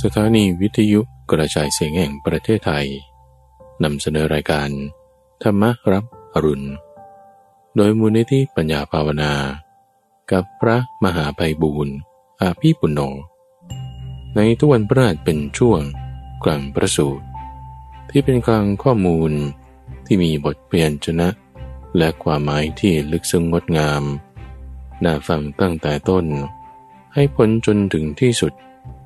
สถานีวิทยุกระจายเสียงแห่งประเทศไทยนำเสนอรายการ ธรรมรับอรุณ โดยมูลนิธิปัญญาภาวนา กับพระมหาไพบูรณ์อาภีปุณโญในทุกวันพระราชเป็นช่วงกลางประสูตร ที่เป็นกลางข้อมูลที่มีบทเปลี่ยนชนะ และความหมายที่ลึกซึ้งงดงาม น่าฟังตั้งแต่ต้น ให้พ้นจนถึงที่สุด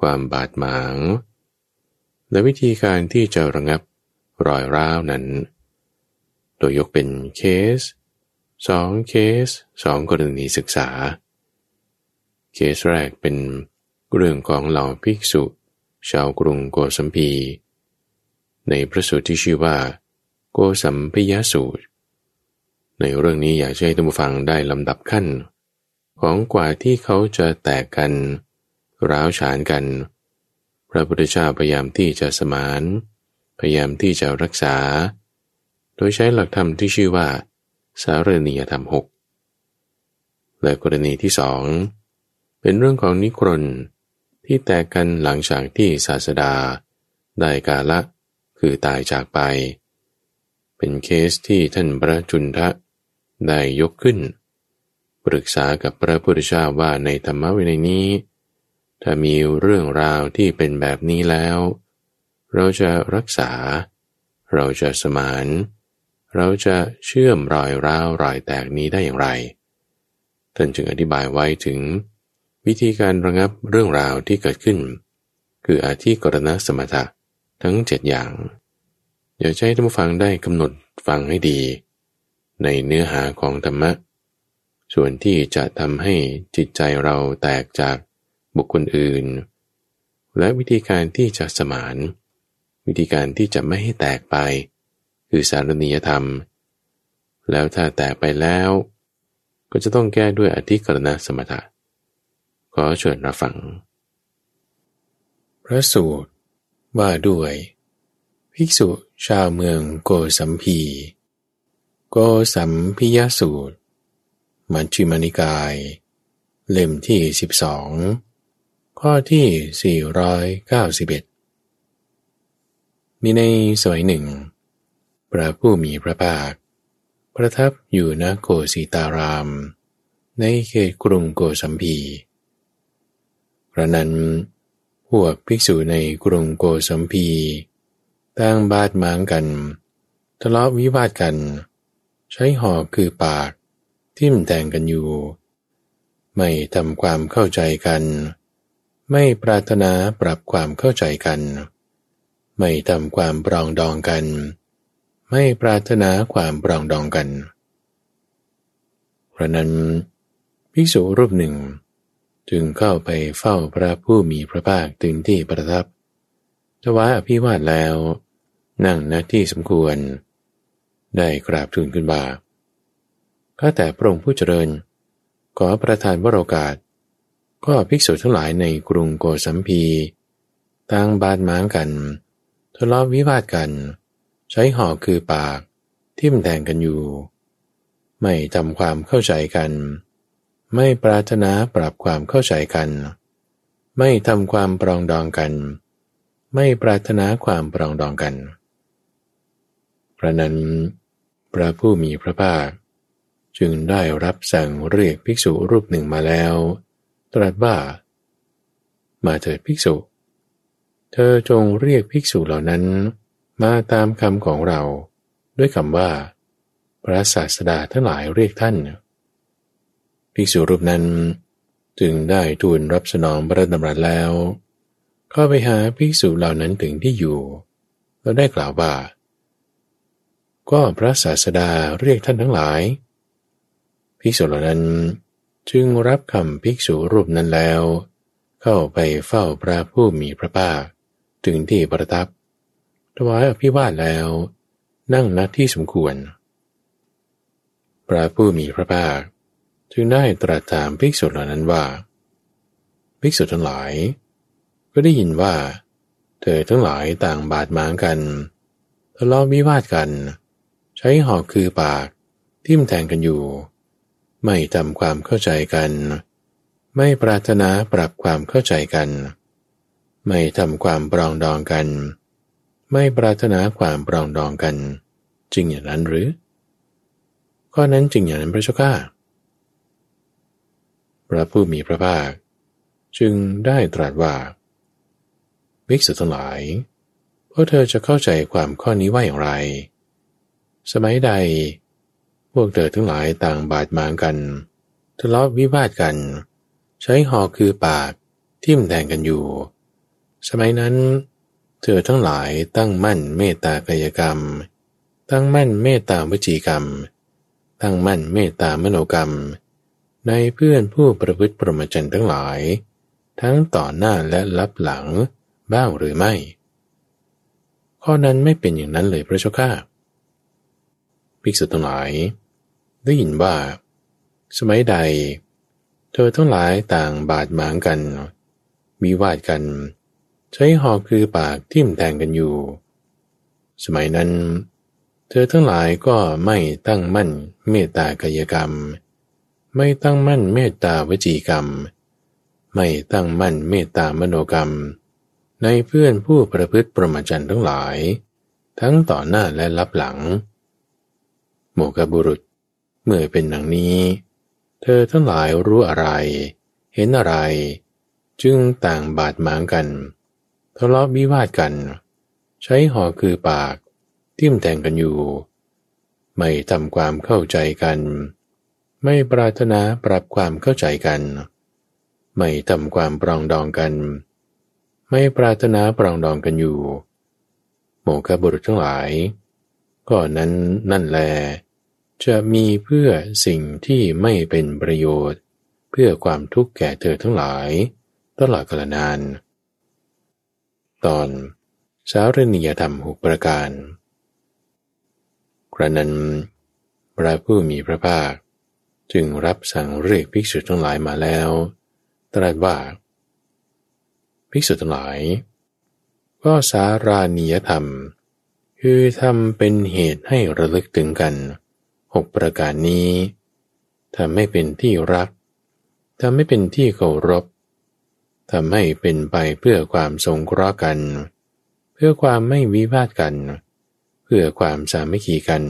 ความบาดหมาง และวิธีการที่จะระงับรอยร้าวนั้น โดยยกเป็นเคสสองเคสสองกรณีศึกษา เคสแรกเป็นเรื่องของเหล่าภิกษุ ชาวกรุงโกสัมพี ในพระสูตรที่ชื่อว่า โกสัมพยสูตร ในเรื่องนี้อยากให้ท่านผู้ฟังได้ลำดับขั้น ของกว่าที่เขาจะแตกกัน ร้าวฉานกัน พระพุทธเจ้าพยายามที่จะสมาน พยายามที่จะรักษา โดยใช้หลักธรรมที่ชื่อว่า สารณียธรรมหกและกรณีที่สองเป็นเรื่องของนิครนที่แตกกันหลังจากที่ศาสดา ได้กาละ คือตายจากไป เป็นเคสที่ท่านพระจุนทะได้ยกขึ้น ปรึกษากับพระพุทธเจ้าว่าในธรรมวินัยนี้ ถ้ามีเรื่องราวที่เป็นแบบนี้แล้ว เราจะรักษา เราจะสมาน เราจะเชื่อมรอยร้าวรอยแตกนี้ได้อย่างไร ท่านจึงอธิบายไว้ถึง วิธีการระงับเรื่องราวที่เกิดขึ้น คืออาทิกรณสมถะทั้งเจ็ดอย่างอยากให้ท่านผู้ฟังได้กำหนดฟังให้ดี ในเนื้อหาของธรรมะ ส่วนที่จะทำให้จิตใจเราแตกจาก บุคคลอื่น และวิธีการที่จะสมาน วิธีการที่จะไม่ให้แตกไป คือสารณียธรรม แล้วถ้าแตกไปแล้ว ก็จะต้องแก้ด้วยอธิกรณสมถะขอเชิญรับฟัง พระสูตรว่าด้วย ภิกษุชาวเมืองโกสัมพี โกสัมพิยสูตร มัชฌิมานิกาย เล่มที่สิบสอง ข้อที่ 491 มีในสมัยหนึ่ง พระผู้มีพระภาค ประทับอยู่ณโกสีตาราม ในเขตกรุงโกสัมพีพระนั้น พวกภิกษุในกรุงโกสัมพีตั้งบาดหมางกันทะเลาะวิวาทกัน ใช้หอกคือปาก ทิ่มแทงกันอยู่ ไม่ทำความเข้าใจกัน ไม่ปรารถนาปรับความเข้าใจกัน ไม่ทำความปรองดองกัน ไม่ปรารถนาความปรองดองกัน เพราะนั้นภิกษุรูปหนึ่ง จึงเข้าไปเฝ้าพระผู้มีพระภาคถึงที่ประทับถวายอภิวาทแล้ว นั่งณที่สมควร ได้กราบทูลขึ้นบ่าข้าแต่พระองค์ผู้เจริญ ขอประทานวโรกาส ก็ภิกษุทั้งหลายในกรุงโกสัมพีตั้งบาดหมางกันทะเลาะวิวาทกัน ใช้หอกคือปาก ทิ่มแทงกันอยู่ ไม่ทำความเข้าใจกัน ไม่ปรารถนาปรับความเข้าใจกัน ไม่ทำความปรองดองกัน ไม่ปรารถนาความปรองดองกันพระนั้น พระผู้มีพระภาค จึงได้รับสั่งเรียกภิกษุรูปหนึ่งมาแล้ว ตรัสว่า มาเถิดภิกษุ เธอจงเรียกภิกษุเหล่านั้น มาตามคำของเรา ด้วยคำว่า พระศาสดาทั้งหลายเรียกท่าน ภิกษุรูปนั้น จึงได้ทูลรับสนองพระดำรัสแล้ว เข้าไปหาภิกษุเหล่านั้นถึงที่อยู่ แล้วได้กล่าวว่าก็พระศาสดาเรียกท่านทั้งหลายภิกษุเหล่านั้น จึงรับคำภิกษุรูปนั้นแล้ว เข้าไปเฝ้าพระผู้มีพระภาคถึงที่ประทับ ถวายอภิวาทแล้ว นั่งณที่สมควร พระผู้มีพระภาค จึงได้ตรัสถามภิกษุเหล่านั้นว่า ภิกษุทั้งหลาย ก็ได้ยินว่า เธอทั้งหลายต่างบาดหมางกันทะเลาะวิวาทกัน ใช้หอกคือปากทิ่มแทงกันอยู่ ไม่ทำความเข้าใจกัน ไม่ปรารถนาปรับความเข้าใจกัน ไม่ทำความปรองดองกัน ไม่ปรารถนาความปรองดองกัน จริงอย่างนั้นหรือ ข้อนั้นจริงอย่างนั้นพระเจ้าข้าพระผู้มีพระภาค จึงได้ตรัสว่าภิกษุทั้งหลายพวกเธอจะเข้าใจความข้อนี้ว่าอย่างไร สมัยใด พวกเธอทั้งหลายต่างบาดหมางกันทะเลาะวิวาทกัน ใช้หอกคือปากทิ่มแทงกันอยู่ สมัยนั้น เธอทั้งหลายตั้งมั่นเมตตากายกรรม ตั้งมั่นเมตตาวจีกรรม ตั้งมั่นเมตตามโนกรรม ในเพื่อนผู้ประพฤติปรมจันทั้งหลาย ทั้งต่อหน้าและลับหลังบ้างหรือไม่ ข้อนั้นไม่เป็นอย่างนั้นเลยพระเจ้าข้าภิกษุทั้งหลาย ได้ยินว่า สมัยใด เธอทั้งหลายต่างบาดหมางกัน มีวาดกัน ใช้หอกคือปากทิ่มแทงกันอยู่ สมัยนั้น เธอทั้งหลายก็ไม่ตั้งมั่นเมตตากายกรรม ไม่ตั้งมั่นเมตตาวจีกรรม ไม่ตั้งมั่นเมตตามโนกรรม ในเพื่อนผู้ประพฤติประมาจันทั้งหลาย ทั้งต่อหน้าและรับหลัง โมกบุรุษ เมื่อเป็นดังนี้ เธอทั้งหลายรู้อะไร เห็นอะไร จึงต่างบาดหมางกันทะเลาะวิวาทกัน ใช้หอคือปาก ทิ่มแทงกันอยู่ ไม่ทำความเข้าใจกัน ไม่ปรารถนาปรับความเข้าใจกัน ไม่ทำความปรองดองกัน ไม่ปรารถนาปรองดองกันอยู่ โมกบุรุษทั้งหลายก็นั้นนั่นแล จะมีเพื่อสิ่งที่ไม่เป็นประโยชน์ เพื่อความทุกข์แก่เธอทั้งหลาย ตลอดกาลนาน ตอน สารณียธรรมหุประการ กระนั้น พระผู้มีพระภาค จึงรับสั่งเรียกภิกษุทั้งหลายมาแล้ว ตรัสว่า ภิกษุทั้งหลาย ก็สารานิยธรรม คือทำเป็นเหตุให้ระลึกถึงกัน หกประการนี้ทำให้เป็นที่รักทำให้เป็นที่เคารพทำให้เป็นไปเพื่อความสงเคราะห์กัน เพื่อความไม่วิวาทกัน เพื่อความสามัคคีกัน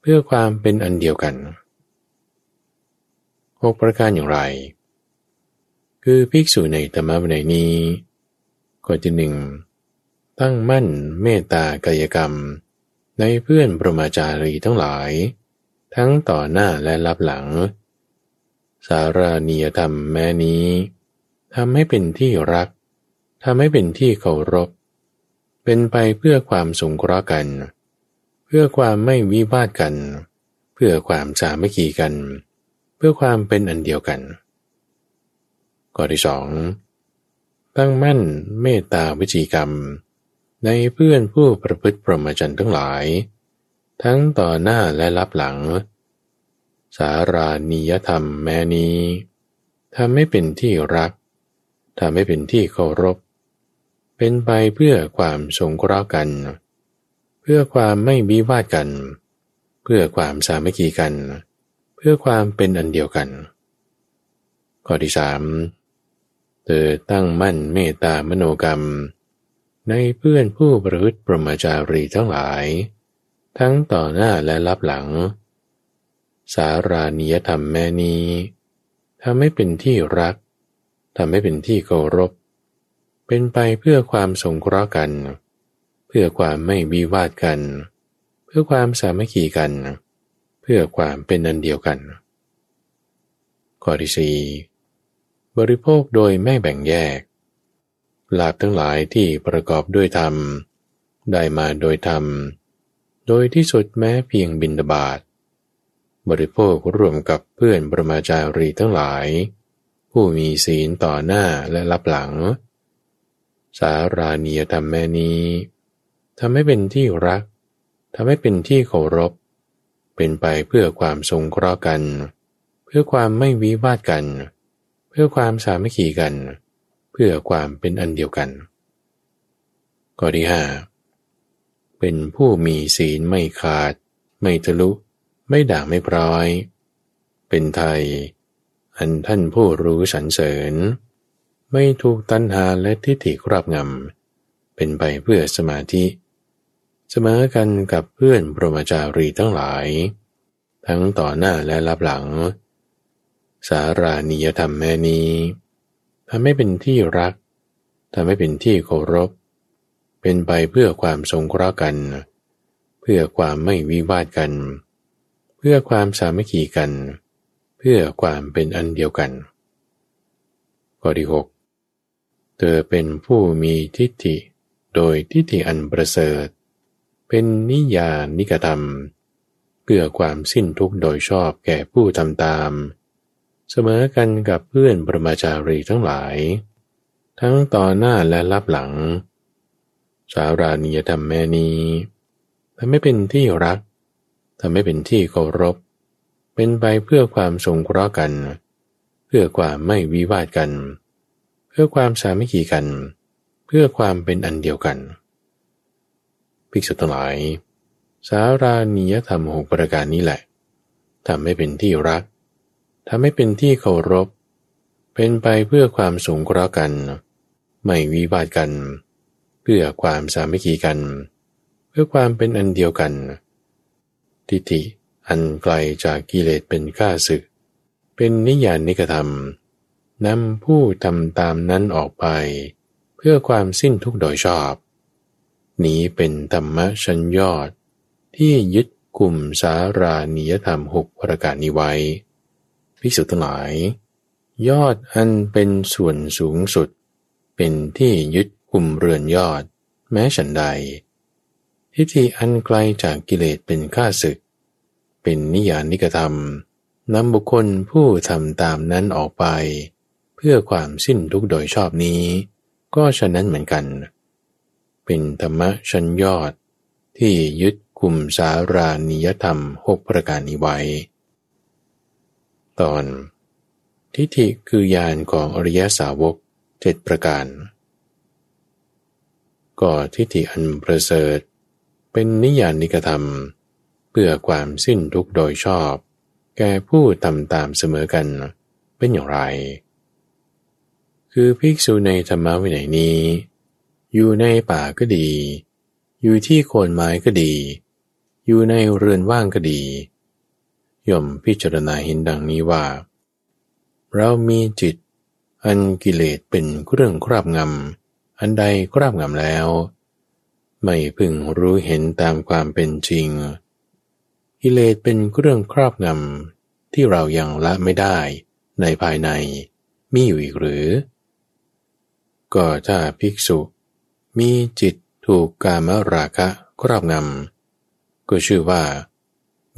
เพื่อความเป็นอันเดียวกันหกประการอย่างไร คือภิกษุในธรรมวินัยนี้ข้อที่หนึ่งตั้งมั่นเมตตากายกรรม ในเพื่อนประมาจารีทั้งหลาย ทั้งต่อหน้าและรับหลัง สารานิยธรรมแม้นี้ทำให้เป็นที่รักทำให้เป็นที่เคารพ เป็นไปเพื่อความสงเคราะห์กัน เพื่อความไม่วิวาทกัน เพื่อความสามัคคีกัน เพื่อความเป็นอันเดียวกันข้อที่สองตั้งมั่นเมตตาวิจีกรรม ในเพื่อนผู้ประพฤติปรมจันทั้งหลาย ทั้งต่อหน้าและรับหลัง สารานิยธรรมแม้นี้ทำให้เป็นที่รักทำให้เป็นที่เคารพ เป็นไปเพื่อความสงเคราะห์กัน เพื่อความไม่วิวาทกัน เพื่อความสามัคคีกัน เพื่อความเป็นอันเดียวกัน ข้อที่สามเธอตั้งมั่นเมตตามโนกรรม ในเพื่อนผู้ประพฤติปรมจารีทั้งหลาย ทั้งต่อหน้าและรับหลัง สารานิยธรรมแม่นี้ทำให้เป็นที่รักทำให้เป็นที่เคารพ เป็นไปเพื่อความสงเคราะห์กัน เพื่อความไม่วิวาทกัน เพื่อความสามัคคีกัน เพื่อความเป็นนันเดียวกันข้อที่สี่บริโภคโดยไม่แบ่งแยก ลาบทั้งหลายที่ประกอบด้วยธรรม ได้มาโดยธรรม โดยที่สุดแม้เพียงบินบาตบริโภคร่วมกับเพื่อนประมาจารีทั้งหลาย ผู้มีศีลต่อหน้าและรับหลัง สารานียธรรมแม่นี้ทำให้เป็นที่รักทำให้เป็นที่เคารพ เป็นไปเพื่อความทรงเคราะห์กัน เพื่อความไม่วิวาทกัน เพื่อความสามัคคีกัน เพื่อความเป็นอันเดียวกัน ข้อที่ห้า เป็นผู้มีศีลไม่ขาด ไม่ทะลุ ไม่ด่างไม่พร้อย เป็นไทย อันท่านผู้รู้สรรเสริญ ไม่ถูกตัณหาและทิฏฐิครอบงำ เป็นไปเพื่อสมาธิ เสมอกันกับเพื่อนปรมจารีทั้งหลาย ทั้งต่อหน้าและรับหลัง สารานิยธรรมแม่นี้ทำให้เป็นที่รักทำให้เป็นที่เคารพ เป็นไปเพื่อความสงเคราะห์กัน เพื่อความไม่วิวาทกัน เพื่อความสามัคคีกัน เพื่อความเป็นอันเดียวกันข้อที่หกเธอเป็นผู้มีทิฏฐิ โดยทิฏฐิอันประเสริฐ เป็นนิยานิกธรรม เพื่อความสิ้นทุกข์โดยชอบแก่ผู้ทำตาม เสมอกันกับเพื่อนประมาจารีทั้งหลาย ทั้งต่อหน้าและรับหลัง สารานิยธรรมแม่นี้ทำให้เป็นที่รักทำให้เป็นที่เคารพ เป็นไปเพื่อความสงเคราะห์กัน เพื่อความไม่วิวาทกัน เพื่อความสามัคคีกัน เพื่อความเป็นอันเดียวกัน ภิกษุทั้งหลาย สารานิยธรรมหกประการนี้แหละทำให้เป็นที่รักทำให้เป็นที่เคารพ เป็นไปเพื่อความสงเคราะห์กัน ไม่วิวาทกัน เพื่อความสามัคคีกัน เพื่อความเป็นอันเดียวกัน ทิฏฐิอันไกลจากกิเลสเป็นข้าศึก เป็นนิยานนิกธรรมนำผู้ทำตามนั้นออกไป เพื่อความสิ้นทุกโดยชอบ นี้เป็นธรรมะชั้นยอด ที่ยึดกลุ่มสารานิยธรรมหกประการนี้ไว้พิสุทั้งหลาย ยอดอันเป็นส่วนสูงสุด เป็นที่ยึด กุมเรือนยอด แม้ฉันใด ทิฏฐิอันไกลจากกิเลสเป็นข้าศึก เป็นนิยานิกธรรมนำบุคคลผู้ทำตามนั้นออกไป เพื่อความสิ้นทุกโดยชอบนี้ ก็ฉะนั้นเหมือนกัน เป็นธรรมะชั้นยอด ที่ยึดกลุ่มสารานิยธรรมหกประการนี้ไว้ ตอน ทิฏฐิคือยานของอริยสาวกเจ็ดประการ ก็ทิฏฐิอันประเสริฐ เป็นนิยานิกธรรม เพื่อความสิ้นทุกโดยชอบ แก่ผู้ทำตามเสมอกันเป็นอย่างไร คือภิกษุในธรรมวินัยนี้ อยู่ในป่าก็ดี อยู่ที่โคนไม้ก็ดี อยู่ในเรือนว่างก็ดี ย่อมพิจารณาเห็นดังนี้ว่า เรามีจิตอันกิเลสเป็นเครื่องครอบงำ อันใดคราบงำแล้ว ไม่พึงรู้เห็นตามความเป็นจริง กิเลสเป็นเรื่องครอบงำที่เรายังละไม่ได้ในภายในมีอยู่อีกหรือ ก็ถ้าภิกษุ มีจิตถูกกามราคะครอบงำก็ชื่อว่า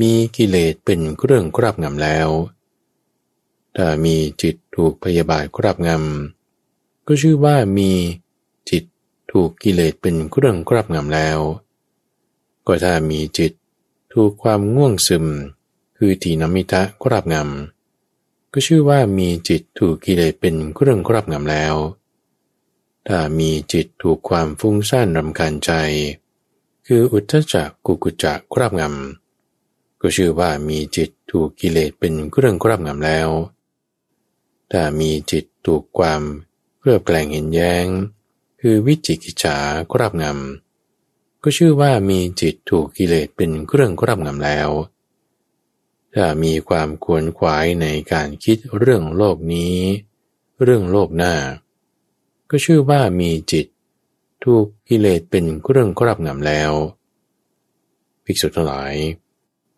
มีกิเลสเป็นเรื่องครอบงำแล้ว ถ้ามีจิตถูกพยาบาทครอบงำก็ชื่อว่ามี ถูกกิเลสเป็นเครื่องครอบงำแล้ว ก็ถ้ามีจิตถูกความง่วงซึม คือทีนมิทะครอบงำก็ชื่อว่ามีจิตถูกกิเลสเป็นเครื่องครอบงำแล้ว ถ้ามีจิตถูกความฟุ้งซ่านรำคาญใจ คืออุทธจักกุกุจักครอบงำก็ชื่อว่ามีจิตถูกกิเลสเป็นเครื่องครอบงำแล้ว ถ้ามีจิตถูกความเครือแกลงเห็นแย้ง คือวิจิกิจฉาครอบงำ ก็ชื่อว่ามีจิตถูกกิเลสเป็นเครื่องครอบงำแล้ว ถ้ามีความขวนขวายในการคิดเรื่องโลกนี้ เรื่องโลกหน้า ก็ชื่อว่ามีจิต ถูกกิเลสเป็นเครื่องครอบงำแล้ว ภิกษุทั้งหลาย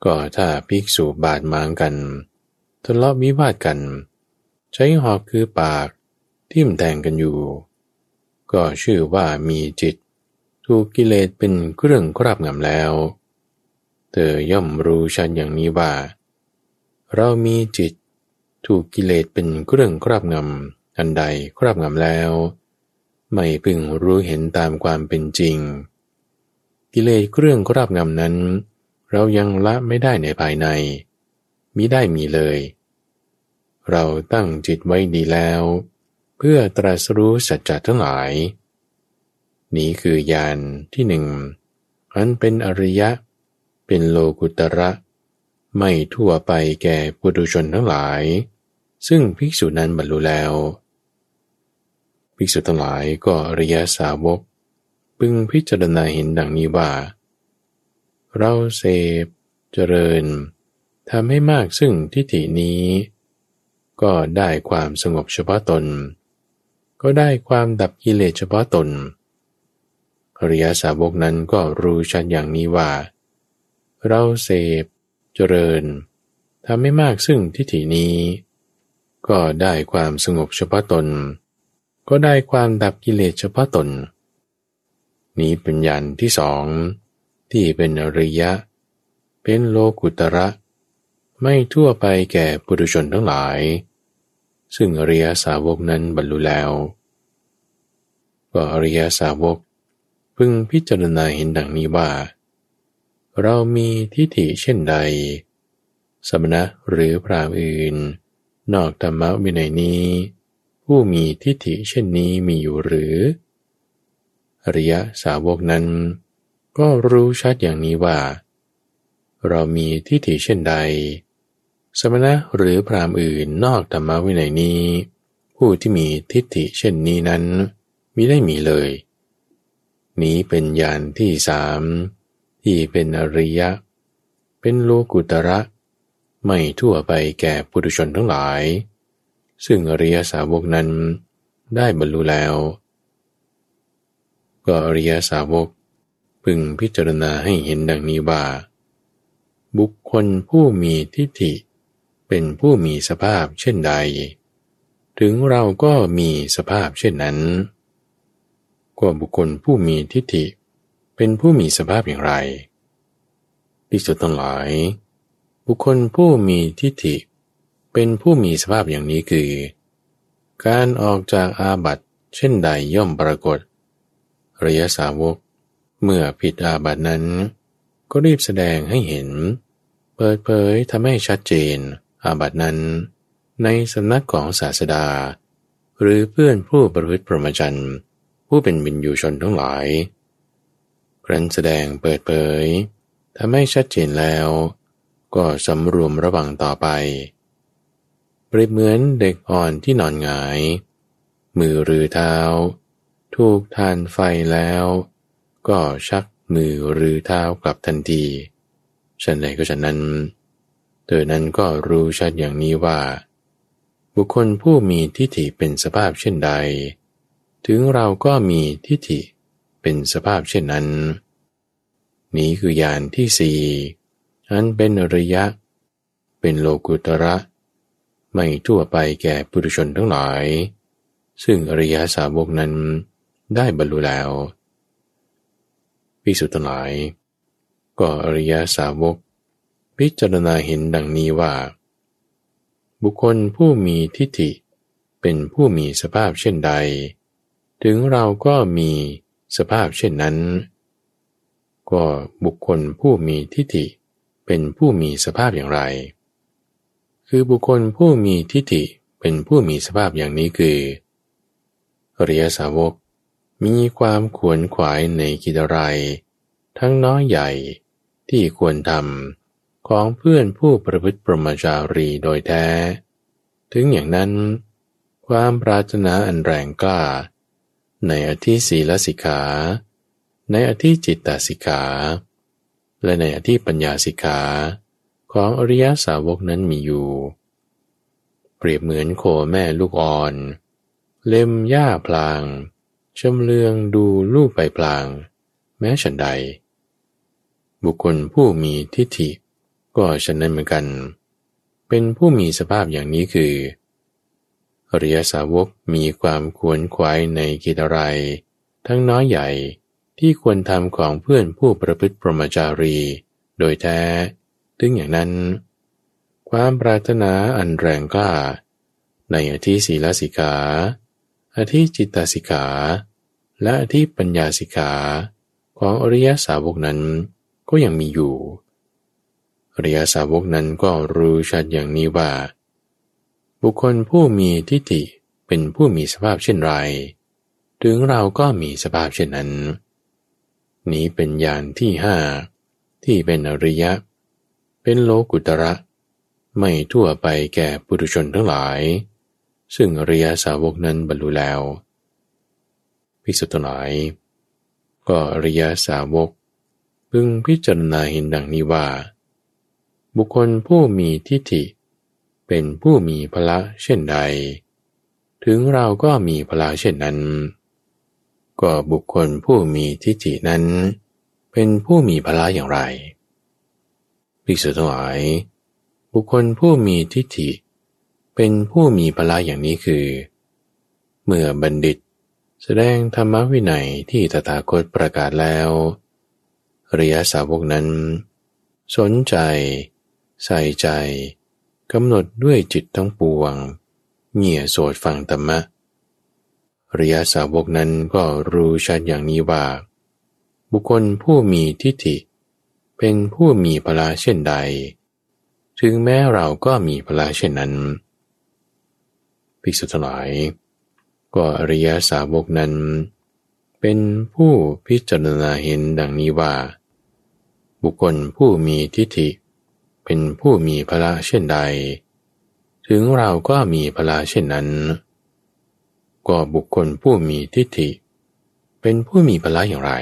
ก็ถ้าภิกษุบาดหมางกันทะเลาะวิวาทกัน ใช้หอกคือปากทิ่มแทงกันอยู่ ก็ชื่อว่ามีจิต ถูกกิเลสเป็นเครื่องครอบงำแล้ว เธอย่อมรู้ชันอย่างนี้ว่า เรามีจิต ถูกกิเลสเป็นเครื่องครอบงำอันใดครอบงำแล้ว ไม่พึงรู้เห็นตามความเป็นจริง กิเลสเครื่องครอบงำนั้น เรายังละไม่ได้ในภายในมิได้มีเลย เราตั้งจิตไว้ดีแล้ว เพื่อตรัสรู้สัจจะทั้งหลาย นี้คือญาณที่หนึ่งอันเป็นอริยะ เป็นโลกุตระ ไม่ทั่วไปแก่ปุถุชนทั้งหลาย ซึ่งภิกษุนั้นบรรลุแล้ว ภิกษุทั้งหลายก็อริยสาวก พึงพิจารณาเห็นดังนี้ว่า เราเสพเจริญทำให้มากซึ่งทิฏฐินี้ ก็ได้ความสงบเฉพาะตน ก็ได้ความดับกิเลสเฉพาะตนอริยสาวกนั้นก็รู้ชัดอย่างนี้ว่า เราเสพ เจริญทำให้มากซึ่งทิฏฐินี้ ก็ได้ความสงบเฉพาะตน ก็ได้ความดับกิเลสเฉพาะตน นี้เป็นยันที่สองที่เป็นอริยะ เป็นโลกุตระ ไม่ทั่วไปแก่ปุถุชนทั้งหลาย ซึ่งอริยสาวกนั้นบรรลุแล้ว ก็อริยสาวกพึงพิจารณาเห็นดังนี้ว่า เรามีทิฏฐิเช่นใด สมณะหรือพรามอื่น นอกธรรมวินัยนี้ ผู้มีทิฏฐิเช่นนี้มีอยู่หรือ อริยสาวกนั้น ก็รู้ชัดอย่างนี้ว่า เรามีทิฏฐิเช่นใด สมณะหรือพรามอื่นนอกธรรมวินัยนี้ ผู้ที่มีทิฏฐิเช่นนี้นั้นมิได้มีเลย นี้เป็นญาณที่สามที่เป็นอริยะ เป็นโลกุตระ ไม่ทั่วไปแก่ปุถุชนทั้งหลาย ซึ่งอริยสาวกนั้นได้บรรลุแล้ว ก็อริยสาวกพึงพิจารณาให้เห็นดังนี้ว่า บุคคลผู้มีทิฏฐิ เป็นผู้มีสภาพเช่นใด ถึงเราก็มีสภาพเช่นนั้นก็บุคคลผู้มีทิฏฐิ เป็นผู้มีสภาพอย่างไรที่สุดทั้งหลาย บุคคลผู้มีทิฏฐิ เป็นผู้มีสภาพอย่างนี้คือ การออกจากอาบัตเช่นใดย่อมปรากฏระยะสาวก เมื่อผิดอาบัตนั้น ก็รีบแสดงให้เห็น เปิดเผยทำให้ชัดเจน อาบัตินั้นในสำนักของศาสดา หรือเพื่อนผู้ประพฤติพรหมจรรย์ผู้เป็นบินยูชนทั้งหลายครั้นแสดงเปิดเผยทำให้ชัดเจนแล้ว ก็สำรวมระวังต่อไป เปรียบเหมือนเด็กอ่อนที่นอนหงาย มือหรือเท้า ถูกทานไฟแล้ว ก็ชักมือหรือเท้ากลับทันทีฉันใดก็ฉันนั้น เธอนั้นก็รู้ชัดอย่างนี้ว่า บุคคลผู้มีทิฏฐิเป็นสภาพเช่นใด ถึงเราก็มีทิฏฐิเป็นสภาพเช่นนั้น นี้คือญาณที่สี่อันเป็นอริยะ เป็นโลกุตระ ไม่ทั่วไปแก่ปุถุชนทั้งหลาย ซึ่งอริยสาวกนั้นได้บรรลุแล้วพิสุทธ์ทั้งหลาย ก็อริยสาวก พิจารณาเห็นดังนี้ว่า บุคคลผู้มีทิฏฐิเป็นผู้มีสภาพเช่นใด ถึงเราก็มีสภาพเช่นนั้น ก็บุคคลผู้มีทิฏฐิเป็นผู้มีสภาพอย่างไร คือบุคคลผู้มีทิฏฐิเป็นผู้มีสภาพอย่างนี้คืออริยสาวกมีความขวนขวายในกิจไรทั้งน้อยใหญ่ที่ควรทำ ของเพื่อนผู้ประพฤติปรมจารีโดยแท้ ถึงอย่างนั้น ความปรารถนาอันแรงกล้า ในอธิศีลสิกขา ในอธิจิตตสิกขา และในอธิปัญญาสิกขาของอริยสาวกนั้นมีอยู่ เปรียบเหมือนโคแม่ลูกอ่อน เล็มหญ้าพลางชมเลืองดูลูกใบพลาง แม้ฉันใด บุคคลผู้มีทิฏฐิ ก็ฉะนั้นเหมือนกัน เป็นผู้มีสภาพอย่างนี้คืออริยสาวกมีความควรควายในกิจอะไร ทั้งน้อยใหญ่ที่ควรทำของเพื่อนผู้ประพฤติปรมจารี โดยแท้ ถึงอย่างนั้น ความปรารถนาอันแรงกล้า ในอธิศีลสิกขาอธิจิตตสิกขา และที่ปัญญาสิกขา ของอริยสาวกนั้นก็ยังมีอยู่ อริยสาวกนั้นก็รู้ชัดอย่างนี้ว่า บุคคลผู้มีทิฏฐิเป็นผู้มีสภาพเช่นไร ถึงเราก็มีสภาพเช่นนั้น นี้เป็นญาณที่ห้าที่เป็นอริยะ เป็นโลกุตระ ไม่ทั่วไปแก่ปุถุชนทั้งหลาย ซึ่งอริยสาวกนั้นบรรลุแล้วภิกษุทั้งหลาย ก็อริยสาวก พึงพิจารณาเห็นดังนี้ว่า บุคคลผู้มีทิฏฐิ เป็นผู้มีพละเช่นใด ถึงเราก็มีพละเช่นนั้น ก็บุคคลผู้มีทิฏฐินั้น เป็นผู้มีพละอย่างไรภิกษุทั้งหลาย บุคคลผู้มีทิฏฐิ เป็นผู้มีพละอย่างนี้คือ เมื่อบัณฑิตแสดงธรรมวินัยที่ตถาคตประกาศแล้วเรียสาวกนั้น สนใจ ใส่ใจกำหนดด้วยจิตทั้งปวงเงี่ยโสดฟังธรรมะรียสาวกนั้นก็รู้ชัดอย่างนี้ว่า บุคคลผู้มีทิฏฐิ เป็นผู้มีพลาเช่นใด ถึงแม้เราก็มีพลาเช่นนั้นภิกษุทั้งหลาย ก็อริยสาวกนั้น เป็นผู้พิจารณาเห็นดังนี้ว่า บุคคลผู้มีทิฏฐิเเป็นผู้มีพละเช่นใด ถึงเราก็มีพละเช่นนั้น ก็บุคคลผู้มีทิฏฐิ เป็นผู้มีพละอย่างไร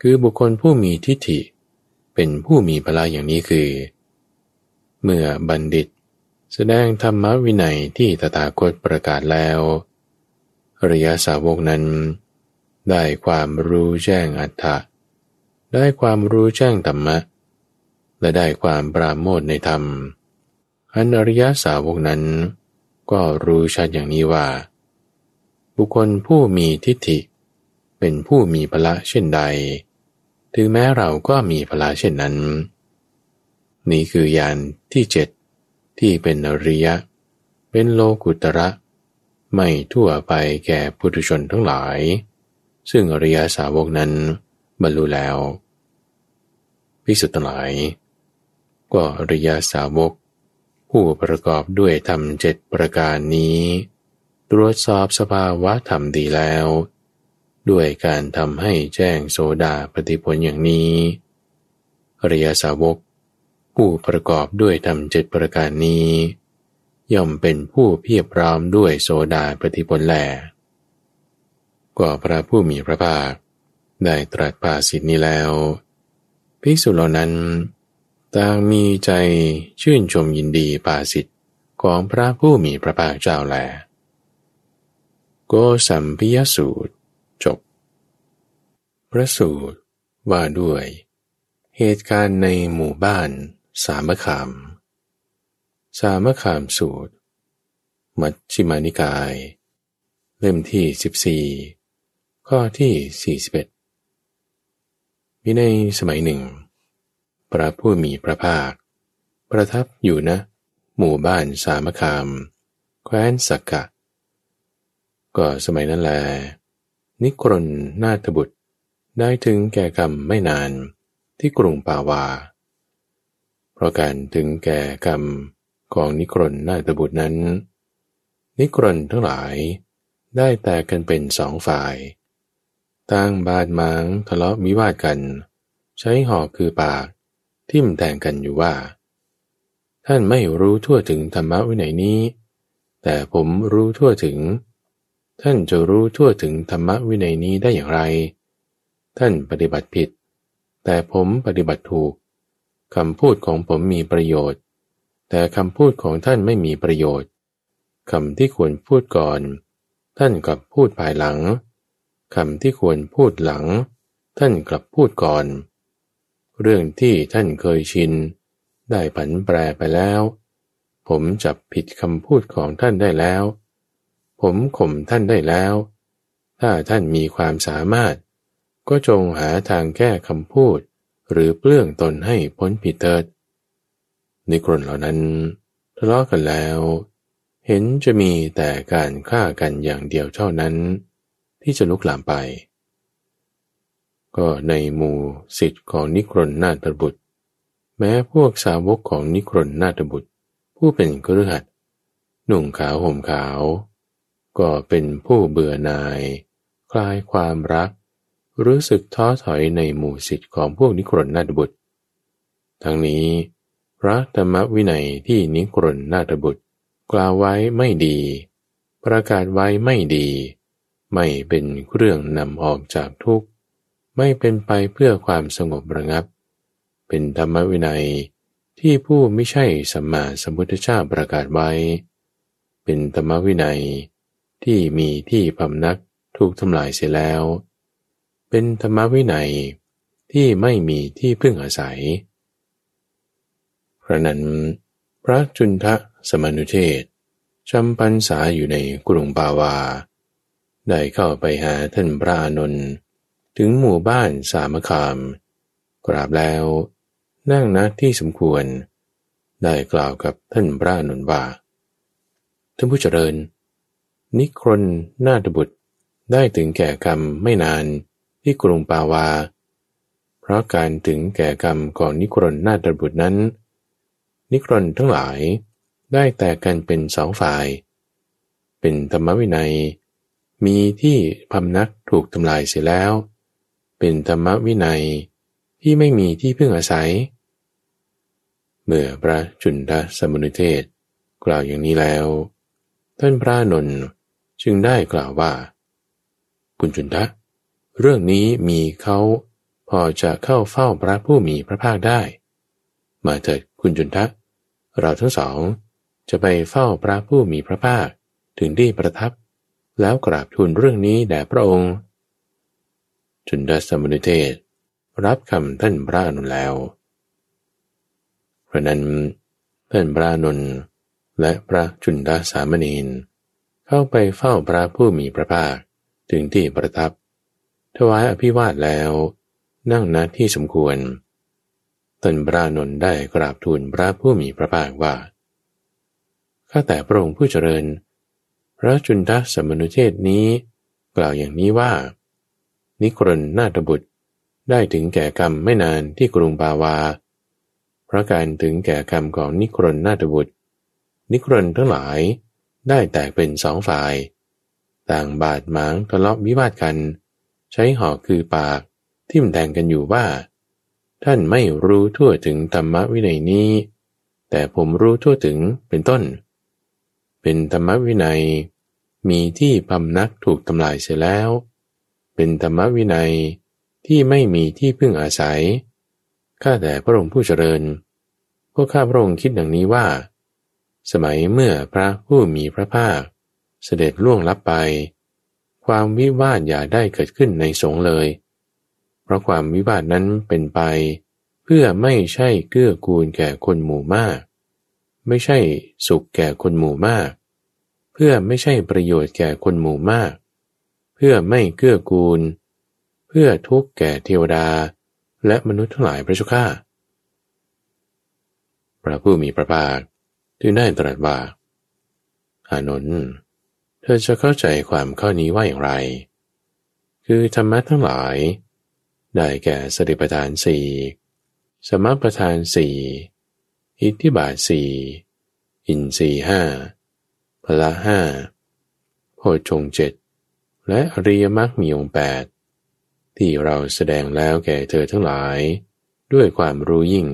คือบุคคลผู้มีทิฏฐิ เป็นผู้มีพละอย่างนี้คือ เมื่อบัณฑิต แสดงธรรมวินัยที่ตถาคตประกาศแล้วอริยสาวกนั้น ได้ความรู้แจ้งอัตถะได้ความรู้แจ้งธรรมะ และได้ความปราโมทในธรรม อันอริยสาวกนั้น ก็รู้ชัดอย่างนี้ว่า บุคคลผู้มีทิฏฐิ เป็นผู้มีพละเช่นใด ถึงแม้เราก็มีพละเช่นนั้น นี่คือยานที่เจ็ดที่เป็นอริยะ เป็นโลกุตระ ไม่ทั่วไปแก่ปุถุชนทั้งหลาย ซึ่งอริยสาวกนั้นบรรลุแล้วพิสุทธิ์หลาย ก็อริยสาวก ผู้ประกอบด้วยธรรมเจ็ดประการนี้ ตรวจสอบสภาวะธรรมดีแล้ว ด้วยการทำให้แจ้งโซดาปฏิพลอย่างนี้ อริยสาวก ผู้ประกอบด้วยธรรมเจ็ดประการนี้ ย่อมเป็นผู้เพียบพร้อมด้วยโสดาปฏิผลแหลก็พระผู้มีพระภาคได้ตรัสภาสิทนี้แล้ว ภิกษุเหล่านั้น ต่างมีใจชื่นชมยินดีภาสิทธิของพระผู้มีพระภาคเจ้าแล โกสัมพิยสูตร จบ พระสูตร ว่าด้วย เหตุการณ์ในหมู่บ้าน สามคาม สามคามสูตร มัชฌิมานิกาย เล่มที่สิบสี่ข้อที่สี่สิบเอ็ดมีในสมัยหนึ่ง พระผู้มีพระภาค ประทับอยู่นะ หมู่บ้านสามคาม แคว้นสักกะ ก็สมัยนั้นแล นิกรนนาถบุตรได้ถึงแก่กรรมไม่นานที่กรุงปาวา เพราะการถึงแก่กรรมของนิกรนนาตบุตรนั้น นิกรนทั้งหลายได้แตกกันเป็นสองฝ่ายตั้งบาดหมางทะเลาะวิวาทกัน ใช้หอกคือปาก ทิ่มแทงกันอยู่ว่า ท่านไม่รู้ทั่วถึงธรรมะวินัยนี้ แต่ผมรู้ทั่วถึง ท่านจะรู้ทั่วถึงธรรมะวินัยนี้ได้อย่างไร ท่านปฏิบัติผิด แต่ผมปฏิบัติถูกคำพูดของผมมีประโยชน์ แต่คำพูดของท่านไม่มีประโยชน์คำที่ควรพูดก่อน ท่านกลับพูดภายหลังคำที่ควรพูดหลัง ท่านกลับพูดก่อน เรื่องที่ท่านเคยชิน ได้ผันแปรไปแล้ว ผมจับผิดคำพูดของท่านได้แล้ว ผมข่มท่านได้แล้ว ถ้าท่านมีความสามารถ ก็จงหาทางแก้คำพูด หรือเปลื้องตนให้พ้นผิดเถิดในกรนเหล่านั้นทะเลาะกันแล้ว เห็นจะมีแต่การฆ่ากันอย่างเดียวเท่านั้น ที่จะลุกลามไป ก็ในหมู่สิทธิ์ของนิครนนาถบุตร แม้พวกสาวกของนิครนนาถบุตร ผู้เป็นกฤหัสหนุ่งขาวห่มขาว ก็เป็นผู้เบื่อหน่าย คลายความรัก รู้สึกท้อถอยในหมู่สิทธิ์ของพวกนิครนนาถบุตร ทั้งนี้พระธรรมวินัยที่นิครนนาถบุตร กล่าวไว้ไม่ดี ประกาศไว้ไม่ดี ไม่เป็นเครื่องนำออกจากทุกข์ ไม่เป็นไปเพื่อความสงบระงับ เป็นธรรมวินัยที่ผู้ไม่ใช่สัมมาสัมพุทธเจ้าประกาศไว้ เป็นธรรมวินัยที่มีที่พำนักถูกทำลายเสียแล้ว เป็นธรรมวินัยที่ไม่มีที่พึ่งอาศัย พระนั้น พระจุนทะสมานุเทศจำปันษาอยู่ในกรุงปาวา ได้เข้าไปหาท่านพระอนนท์ ถึงหมู่บ้านสามคาม กราบแล้ว นั่งณที่สมควร ได้กล่าวกับท่านพระนนว่า ท่านผู้เจริญ นิครนนาฏบุตรได้ถึงแก่กรรมไม่นานที่กรุงปาวา เพราะการถึงแก่กรรมของนิครนนาฏบุตรนั้น นิครนทั้งหลายได้แตกกันเป็นสองฝ่าย เป็นธรรมวินัย มีที่พำนักถูกทำลายเสียแล้ว เป็นธรรมวินัยที่ไม่มีที่พึ่งอาศัย เมื่อพระจุนทสมุนเทศกล่าวอย่างนี้แล้ว ท่านพระนนท์จึงได้กล่าวว่า คุณจุนทะ เรื่องนี้มีเขาพอจะเข้าเฝ้าพระผู้มีพระภาคได้ มาเถิดคุณจุนทะ เราทั้งสองจะไปเฝ้าพระผู้มีพระภาคถึงที่ประทับ แล้วกราบทูลเรื่องนี้แด่พระองค์ จุนดสมุนิเทศ รับคำท่านพระอนุแล้ว เพราะนั้นท่านพระนนและพระจุนดาสามเณรเข้าไปเฝ้าพระผู้มีพระภาคถึงที่ประทับ ถวายอภิวาทแล้ว นั่งณที่สมควรท่านพระนนได้กราบทูลพระผู้มีพระภาคว่าข้าแต่พระองค์ผู้เจริญ พระจุนทสมนุเทศนี้ กล่าวอย่างนี้ว่า นิครนนาตบุตร ได้ถึงแก่กรรมไม่นานที่กรุงปาวา เพราะการถึงแก่กรรมของนิครนนาตบุตร นิครนทั้งหลายได้แตกเป็นสองฝ่าย ต่างบาดหมางทะเลาะวิวาทกัน ใช้หอกคือปากทิ่มแทงกันอยู่ว่า ท่านไม่รู้ทั่วถึงธรรมวินัยนี้ แต่ผมรู้ทั่วถึงเป็นต้น เป็นธรรมวินัยมีที่พำนักถูกทำลายเสียแล้ว เป็นธรรมวินัยที่ไม่มีที่พึ่งอาศัย ข้าแต่พระองค์ผู้เจริญ พวกข้าพระองค์คิดดังนี้ว่า สมัยเมื่อพระผู้มีพระภาค เสด็จล่วงลับไป ความวิวาทอย่าได้เกิดขึ้นในสงเลย เพราะความวิวาทนั้นเป็นไป เพื่อไม่ใช่เกื้อกูลแก่คนหมู่มาก ไม่ใช่สุขแก่คนหมู่มาก เพื่อไม่ใช่ประโยชน์แก่คนหมู่มาก พื่อไม่เกื้อกูล เพื่อทุกข์แก่เทวดา และมนุษย์ทั้งหลายพระชุก้าพระผู้มีพระภาคจึงได้ตรัสว่าอานนท์เธอจะเข้าใจความข้อนี้ว่าอย่างไร คือธรรมะทั้งหลาย ได้แก่สติปัฏฐานสี่สมปัฏฐานสี่อิทธิบาทสี่อินทรีห้าพละห้าโพชงเจ็ด และอริยมรรคมีองแปดที่เราแสดงแล้วแก่เธอทั้งหลาย ด้วยความรู้ยิ่ง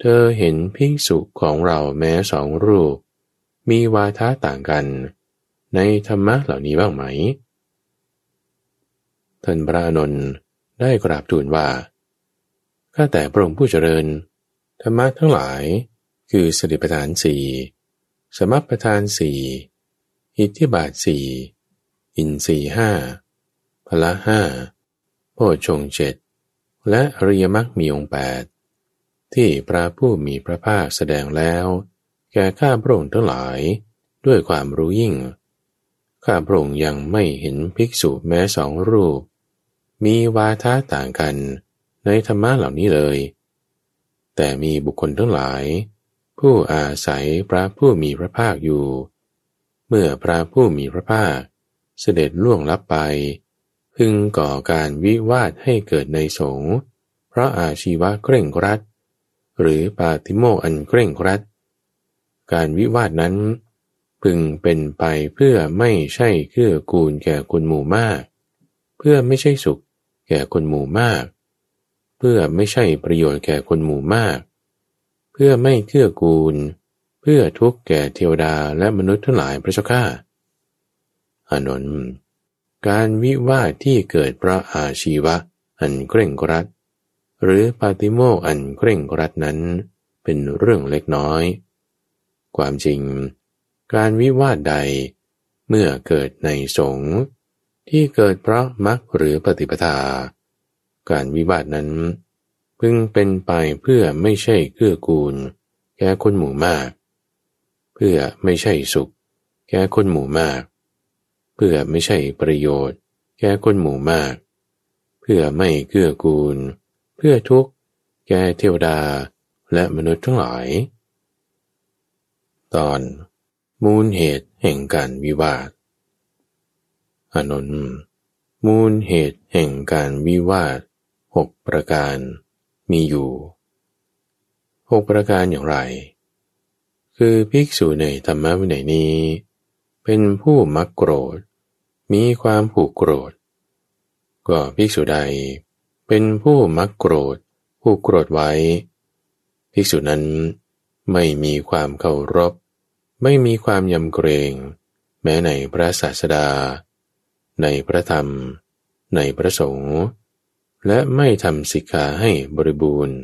เธอเห็นพิสุของเราแม้สองรูป มีวาทะต่างกัน ในธรรมะเหล่านี้บ้างไหม ท่านพระนนท์ได้กราบทูลว่า ข้าแต่พระองค์ผู้เจริญ ธรรมะทั้งหลาย คือสติปัฏฐานสี่สมัปปทานสี่อิทธิบาทสี่ อินสี่ห้าพละห้าโพชงเจ็ดและอริยมรรคมีองแปดที่พระผู้มีพระภาคแสดงแล้ว แก่ข้าพระองค์ทั้งหลายด้วยความรู้ยิ่ง ข้าพระองค์ยังไม่เห็นภิกษุแม้สองรูป มีวาทะต่างกันในธรรมะเหล่านี้เลย แต่มีบุคคลทั้งหลาย ผู้อาศัยพระผู้มีพระภาคอยู่ เมื่อพระผู้มีพระภาค เสด็จล่วงลับไป พึงก่อการวิวาทให้เกิดในสงฆ์เพราะอาชีวะเคร่งครัด หรือปาติโมอันเคร่งครัด การวิวาทนั้น พึงเป็นไปเพื่อไม่ใช่เกื้อกูลแก่คนหมู่มาก เพื่อไม่ใช่สุขแก่คนหมู่มาก เพื่อไม่ใช่ประโยชน์แก่คนหมู่มาก เพื่อไม่เกื้อกูล เพื่อทุกข์แก่เทวดาและมนุษย์ทั้งหลายพระเจ้าข้า อานนท์การวิวาทที่เกิดเพราะอาชีวะ อันเคร่งครัด หรือปาติโมอันเคร่งครัดนั้น เป็นเรื่องเล็กน้อย ความจริง การวิวาทใด เมื่อเกิดในสงฆ์ที่เกิดเพราะมรรคหรือปฏิปทา การวิวาทนั้น พึงเป็นไปเพื่อไม่ใช่เกื้อกูล แก่คนหมู่มาก เพื่อไม่ใช่สุข แก่คนหมู่มาก เพื่อไม่ใช่ประโยชน์ แก่คนหมู่มาก เพื่อไม่เกื้อกูล เพื่อทุกข์ แก่เทวดาและมนุษย์ทั้งหลาย ตอน มูลเหตุแห่งการวิวาทอนนท์มูลเหตุแห่งการวิวาทหกประการมีอยู่หกประการอย่างไร คือภิกษุในธรรมวินัยนี้ เป็นผู้มักโกรธ มีความผูกโกรธ ก็ภิกษุใด เป็นผู้มักโกรธ ผูกโกรธไว้ ภิกษุนั้นไม่มีความเคารพ ไม่มีความยำเกรง แม้ในพระศาสดา ในพระธรรม ในพระสงฆ์และไม่ทำสิกขาให้บริบูรณ์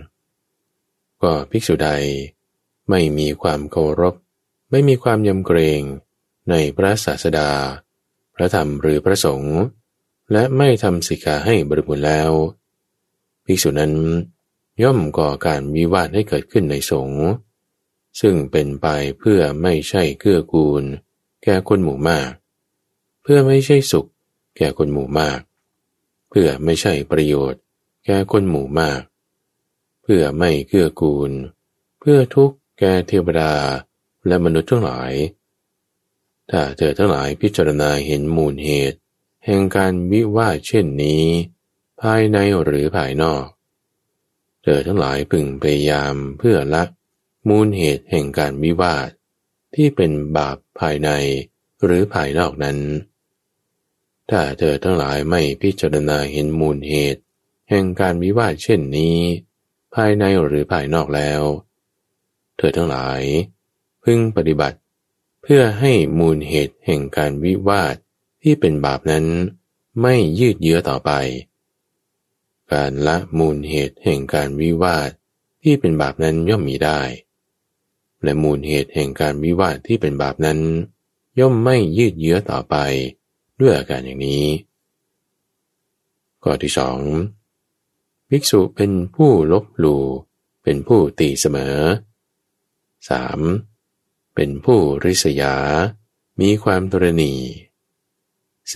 ก็ภิกษุใด ไม่มีความเคารพ ไม่มีความยำเกรง ในพระศาสดา พระธรรมหรือพระสงฆ์และไม่ทำสิกขาให้บริบูรณ์แล้ว ภิกษุนั้นย่อมก่อการวิวาทให้เกิดขึ้นในสงฆ์ซึ่งเป็นไปเพื่อไม่ใช่เกื้อกูล แก่คนหมู่มาก เพื่อไม่ใช่สุข แก่คนหมู่มาก เพื่อไม่ใช่ประโยชน์ แก่คนหมู่มาก เพื่อไม่เกื้อกูล เพื่อทุกข์แก่เทวดาและมนุษย์ทั้งหลาย ถ้าเธอทั้งหลายพิจารณาเห็นมูลเหตุ แห่งการวิวาเช่นนี้ ภายในหรือภายนอก เธอทั้งหลายพึงพยายามเพื่อละมูลเหตุแห่งการวิวาท ที่เป็นบาปภายในหรือภายนอกนั้น ถ้าเธอทั้งหลายไม่พิจารณาเห็นมูลเหตุ แห่งการวิวาทเช่นนี้ ภายในหรือภายนอกแล้ว เธอทั้งหลาย พึงปฏิบัติ เพื่อให้มูลเหตุแห่งการวิวาทที่เป็นบาปนั้นไม่ยืดเยื้อต่อไป การละมูลเหตุแห่งการวิวาทที่เป็นบาปนั้นย่อมมีได้ และมูลเหตุแห่งการวิวาทที่เป็นบาปนั้น ย่อมไม่ยืดเยื้อต่อไปด้วยอาการอย่างนี้ ข้อที่สองภิกษุเป็นผู้ลบหลู่เป็นผู้ตีเสมอ 3. เป็นผู้ริษยา มีความตรณี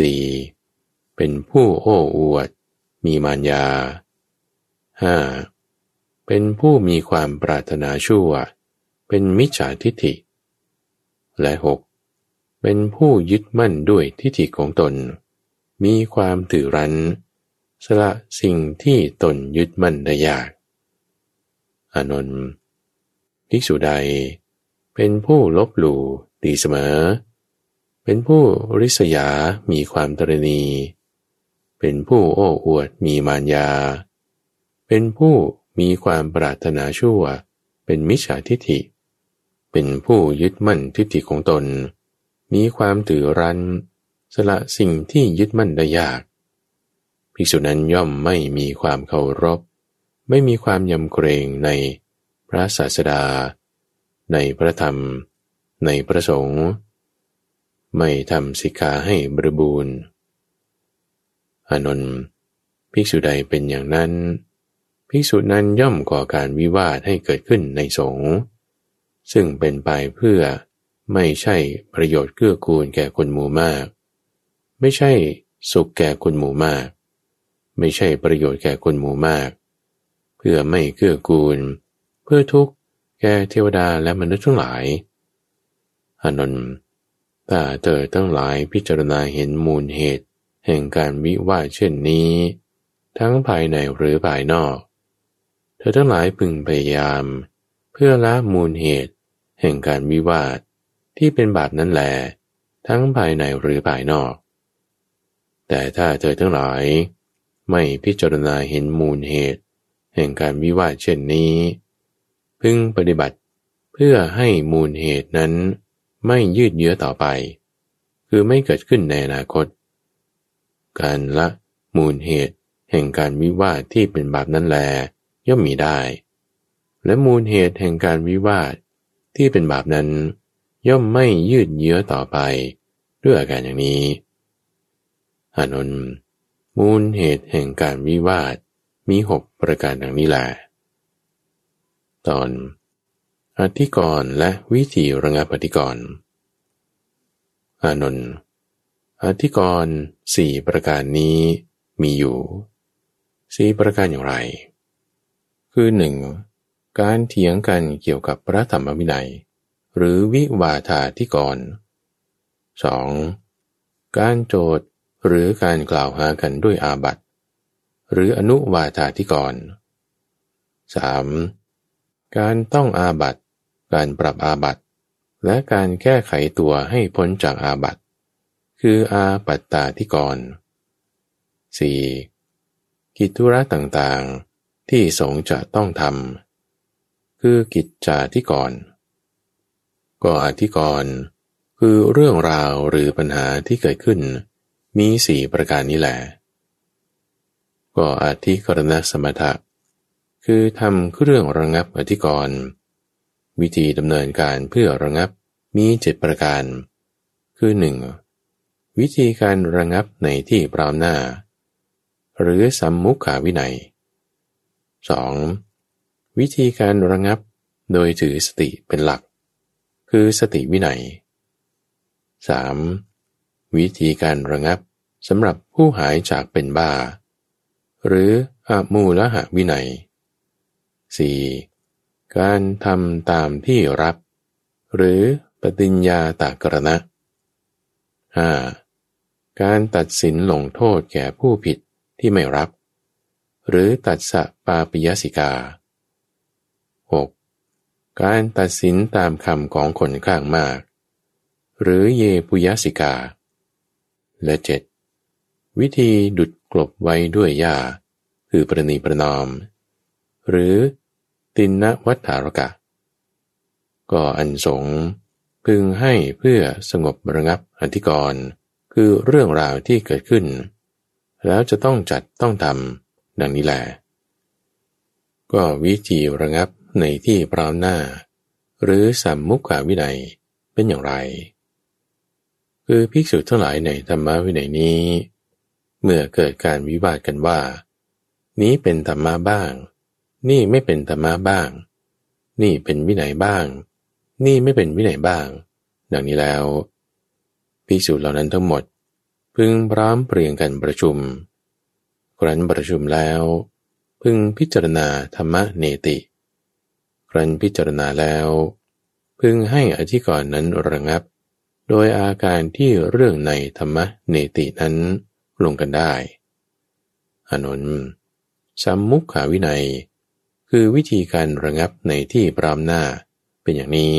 4. เป็นผู้โอ้อวด มีมารยา 5. เป็นผู้มีความปรารถนาชั่ว เป็นมิจฉาทิฏฐิ และ 6. เป็นผู้ยึดมั่นด้วยทิฏฐิของตน มีความถือรั้น สละสิ่งที่ตนยึดมั่นได้ยาก อานนท์ภิกษุใด เป็นผู้ลบหลู่ดีเสมอ เป็นผู้ริษยา มีความตรณี เป็นผู้โอ้อวด มีมารยา เป็นผู้มีความปรารถนาชั่ว เป็นมิจฉาทิฏฐิ เป็นผู้ยึดมั่นทิฏฐิของตน มีความถือรัน สละสิ่งที่ยึดมั่นได้ยาก ภิกษุนั้นย่อมไม่มีความเคารพ ไม่มีความยำเกรงในพระศาสดา ในพระธรรม ในพระสงฆ์ไม่ทำสิกขาให้บริบูรณ์ อานนท์ภิกษุใดเป็นอย่างนั้น ภิกษุนั้นย่อมก่อการวิวาทให้เกิดขึ้นในสงฆ์ซึ่งเป็นไปเพื่อไม่ใช่ประโยชน์เกื้อกูลแก่คนหมู่มาก ไม่ใช่สุขแก่คนหมู่มาก ไม่ใช่ประโยชน์แก่คนหมู่มาก เพื่อไม่เกื้อกูล เพื่อทุกข์ แก่เทวดาและมนุษย์ทั้งหลายอานนท์ถ้าเธอทั้งหลายพิจารณาเห็นมูลเหตุ แห่งการวิวาทเช่นนี้ ทั้งภายในหรือภายนอก เธอทั้งหลายพึงพยายาม เพื่อละมูลเหตุ แห่งการวิวาทที่เป็นบาปนั้นแหลทั้งภายในหรือภายนอก แต่ถ้าเธอทั้งหลาย ไม่พิจารณาเห็นมูลเหตุ แห่งการวิวาทเช่นนี้ พึงปฏิบัติ เพื่อให้มูลเหตุนั้นไม่ยืดเยื้อต่อไป คือไม่เกิดขึ้นในอนาคต การละมูลเหตุแห่งการวิวาทที่เป็นบาปนั้นแล ย่อมมีได้ และมูลเหตุแห่งการวิวาทที่เป็นบาปนั้น ย่อมไม่ยืดเยื้อต่อไปด้วยอาการอย่างนี้อานนท์มูลเหตุแห่งการวิวาทมีหกประการดังนี้แหละ ตอนอธิกรณ์และวิธีระงับอธิกรณ์อานนท์อธิกรณ์สี่ประการนี้มีอยู่สี่ประการอย่างไร คือหนึ่งการเถียงกันเกี่ยวกับพระธรรมวินัย หรือวิวาทาธิกรณ์สองการโจทย์หรือการกล่าวหากันด้วยอาบัตหรืออนุวาทาธิกรณ์สาม การต้องอาบัติการปรับอาบัติและการแก้ไขตัวให้พ้นจากอาบัติคืออาปัตตาธิกร 4. กิจธุระต่างๆ ที่สงจะต้องทำคือกิจจาธิกร ก็อธิกร คือเรื่องราวหรือปัญหาที่เกิดขึ้น มีสี่ประการนี้แหละ ก็อธิกรณสมถะ คือทำเครื่องระงับอธิกรณ์วิธีดำเนินการเพื่อระงับมีเจ็ดประการ คือหนึ่งวิธีการระงับในที่ปรามหน้า หรือสัมมุขาวินัย 2. วิธีการระงับโดยถือสติเป็นหลัก คือสติวินัย 3. วิธีการระงับสำหรับผู้หายจากเป็นบ้า หรืออามูลหะวินัย 4. การทำตามที่รับ หรือปฏิญญาตากรณะ 5. การตัดสินลงโทษแก่ผู้ผิดที่ไม่รับ หรือตัดสะปาปิยสิกา 6. การตัดสินตามคำของคนข้างมาก หรือเยปุยสิกา และ 7. วิธีดุดกลบไว้ด้วยยาคือประนีประนอม หรือตินนวัฏฐารกะ ก็อันสงพึงให้เพื่อสงบระงับอธิกรณ์คือเรื่องราวที่เกิดขึ้น แล้วจะต้องจัดต้องทำดังนี้แหละก็วิธีระงับในที่ปรามหน้า หรือสัมมุขาวินัยเป็นอย่างไร คือภิกษุทั้งหลายในธรรมวินัยนี้ เมื่อเกิดการวิวาทกันว่า นี้เป็นธรรมะบ้าง นี่ไม่เป็นธรรมะบ้าง นี่เป็นวินัยบ้าง นี่ไม่เป็นวินัยบ้าง ดังนี้แล้วภิกษุเหล่านั้นทั้งหมด พึงพร้อมเปลี่ยนกันประชุม ครั้นประชุมแล้ว พึงพิจารณาธรรมะเนติ ครั้นพิจารณาแล้ว พึงให้อธิกรณ์นั้นระงับ โดยอาการที่เรื่องในธรรมะเนตินั้นลงกันได้ อนุนสัมมุขาวินัย คือวิธีการระงับในที่ปรามหน้าเป็นอย่างนี้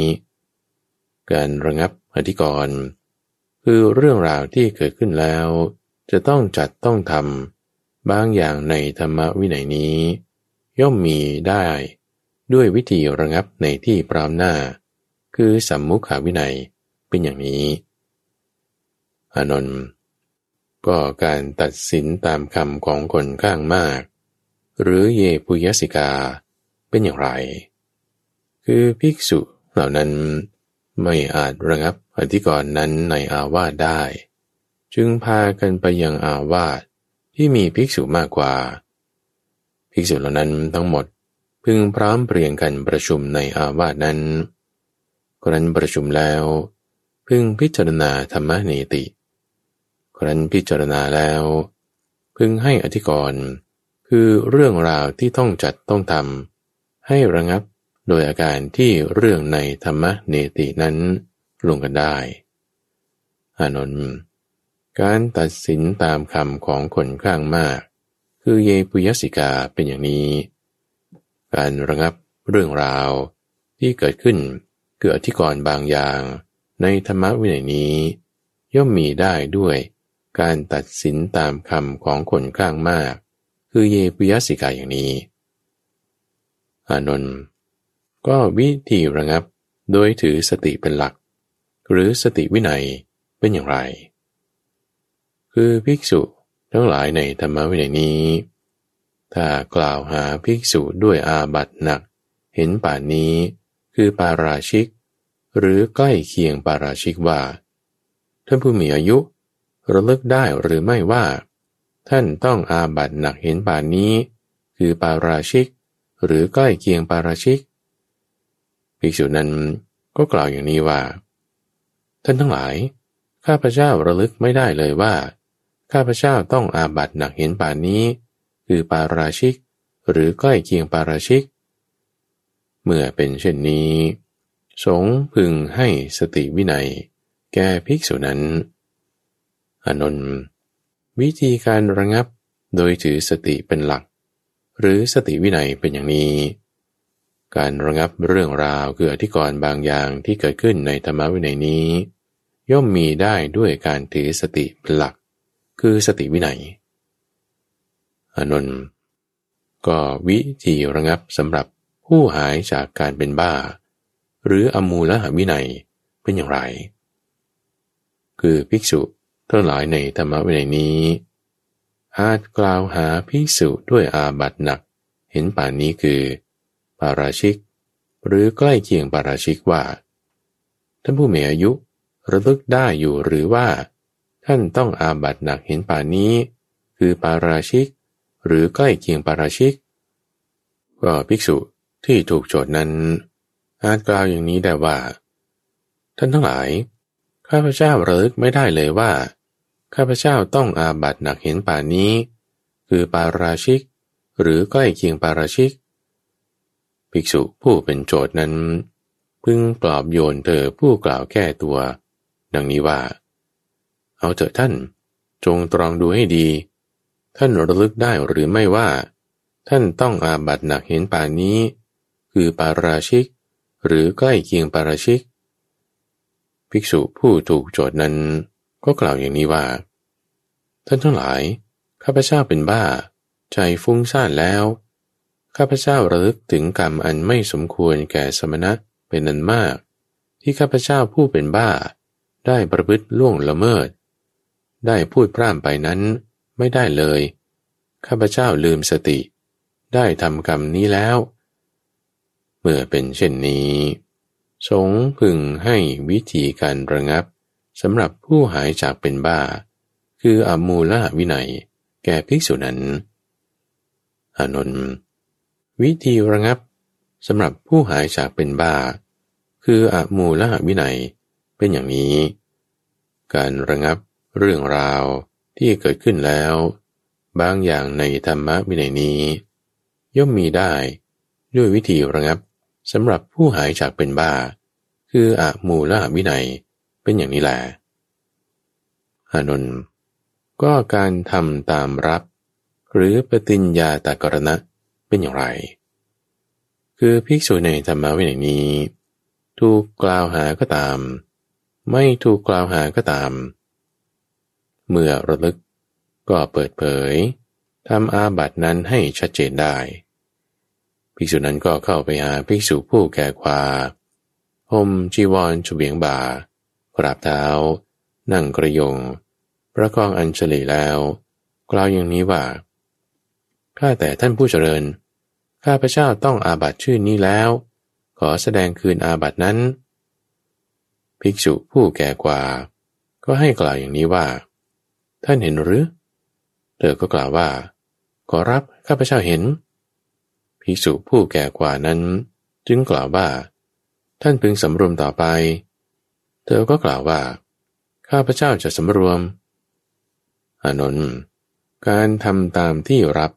การระงับอธิกรณ์คือเรื่องราวที่เกิดขึ้นแล้ว จะต้องจัดต้องทำบางอย่างในธรรมวินัยนี้ ย่อมมีได้ด้วยวิธีระงับในที่ปรามหน้า คือสัมมุขาวินัยเป็นอย่างนี้ อานนท์ก็การตัดสินตามคำของคนข้างมาก หรือเยปุยสิกาเป็นอย่างไร คือภิกษุเหล่านั้นไม่อาจระงับอธิกรณ์นั้นในอาวาสได้ จึงพากันไปยังอาวาสที่มีภิกษุมากกว่า ภิกษุเหล่านั้นทั้งหมดพึงพร้อมเปลี่ยนกันประชุมในอาวาสนั้นครั้นประชุมแล้ว พึงพิจารณาธรรมเนติ ครั้นพิจารณาแล้ว พึงให้อธิกรณ์ คือเรื่องราวที่ต้องจัดต้องทำให้ระงับโดยอาการที่เรื่องในธรรมเนตินั้นลงกันได้ อานนท์การตัดสินตามคำของคนข้างมาก คือเยปุยสิกาเป็นอย่างนี้ การระงับเรื่องราวที่เกิดขึ้นเกิดที่ก่อนบางอย่าง ในธรรมวินัยนี้ ย่อมมีได้ด้วย การตัดสินตามคำของคนข้างมาก คือเยปุยสิกาอย่างนี้ อานนท์ก็วิธีระงับโดยถือสติเป็นหลัก หรือสติวินัยเป็นอย่างไร คือภิกษุทั้งหลายในธรรมวินัยนี้ ถ้ากล่าวหาภิกษุด้วยอาบัตหนัก เห็นป่านนี้คือปาราชิก หรือใกล้เคียงปาราชิกว่าท่านผู้มีอายุระลึกได้หรือไม่ว่า ท่านต้องอาบัตหนักเห็นป่านนี้ คือปาราชิก หรือใกล้เคียงปาราชิกภิกษุนั้นก็กล่าวอย่างนี้ว่า ท่านทั้งหลาย ข้าพเจ้าระลึกไม่ได้เลยว่า ข้าพเจ้าต้องอาบัตหนักเห็นป่านนี้ คือปาราชิก หรือใกล้เคียงปาราชิก เมื่อเป็นเช่นนี้ สงพึงให้สติวินัย แก่ภิกษุนั้น อนนท์ วิธีการระงับโดยถือสติเป็นหลัก หรือสติวินัยเป็นอย่างนี้ การระงับเรื่องราวคืออธิกรณ์บางอย่างที่เกิดขึ้นในธรรมวินัยนี้ ย่อมมีได้ด้วยการถือสติเป็นหลัก คือสติวินัยอนนท์ก็วิธีระงับสำหรับผู้หายจากการเป็นบ้า หรืออมูลหวินัยเป็นอย่างไร คือภิกษุ ทั้งหลายในธรรมวินัยนี้ อาจกล่าวหาภิกษุด้วยอาบัตหนัก เห็นป่านนี้คือ ปาราชิก หรือใกล้เคียงปาราชิกว่า ท่านผู้มีอายุระลึกได้อยู่หรือว่า ท่านต้องอาบัตหนักเห็นป่านนี้ คือปาราชิก หรือใกล้เคียงปาราชิก ก็ภิกษุที่ถูกโจทย์นั้น อาจกล่าวอย่างนี้ได้ว่า ท่านทั้งหลายข้าพเจ้าระลึกไม่ได้เลยว่า ข้าพเจ้าต้องอาบัตหนักเห็นป่านี้ คือปาราชิก หรือใกล้เคียงปาราชิก ภิกษุผู้เป็นโจทย์นั้น พึงปลอบโยนเธอผู้กล่าวแก้ตัว ดังนี้ว่า เอาเถอะท่าน จงตรองดูให้ดี ท่านระลึกได้หรือไม่ว่า ท่านต้องอาบัตหนักเห็นป่านนี้ คือปาราชิก หรือใกล้เคียงปาราชิก ภิกษุผู้ถูกโจทย์นั้น ก็กล่าวอย่างนี้ว่า ท่านทั้งหลาย ข้าพเจ้าเป็นบ้า ใจฟุ้งซ่านแล้ว ข้าพเจ้าระลึกถึงกรรมอันไม่สมควรแก่สมณะเป็นนันมาก ที่ข้าพเจ้าผู้เป็นบ้า ได้ประพฤติล่วงละเมิด ได้พูดพร่ำไปนั้นไม่ได้เลย ข้าพเจ้าลืมสติ ได้ทำกรรมนี้แล้ว เมื่อเป็นเช่นนี้ สงพึงให้วิธีการระงับ สำหรับผู้หายจากเป็นบ้า คืออมูลวินัย แก่ภิกษุนั้น อานนท์วิธีระงับสำหรับผู้หายจากเป็นบ้า คืออมูลวินัยเป็นอย่างนี้ การระงับเรื่องราวที่เกิดขึ้นแล้ว บางอย่างในธรรมวินัยนี้ ย่อมมีได้ด้วยวิธีระงับสำหรับผู้หายจากเป็นบ้า คืออมูลวินัย เป็นอย่างนี้แหละอานนท์ก็การทำตามรับ หรือปฏิญญาตากรณะเป็นอย่างไร คือภิกษุในธรรมะวินัยนี้ ถูกกล่าวหาก็ตาม ไม่ถูกกล่าวหาก็ตาม เมื่อระลึกก็เปิดเผยทำอาบัตินั้นให้ชัดเจนได้ ภิกษุนั้นก็เข้าไปหาภิกษุผู้แก่กว่าห่มจีวรฉุเบียงบ่า ราบเท้า นั่งกระยง ประกองอัญชลีแล้ว กล่าวอย่างนี้ว่า ข้าแต่ท่านผู้เจริญ ข้าพระเจ้าต้องอาบัตชื่อนี้แล้ว ขอแสดงคืนอาบัตนั้น ภิกษุผู้แก่กว่า ก็ให้กล่าวอย่างนี้ว่า ท่านเห็นหรือ เธอก็กล่าวว่า ขอรับข้าพเจ้าเห็น ภิกษุผู้แก่กว่านั้น จึงกล่าวว่า ท่านพึงสำรวมต่อไป เธอก็กล่าวว่า ข้าพเจ้าจะสำรวม อานนท์การทำตามที่รับ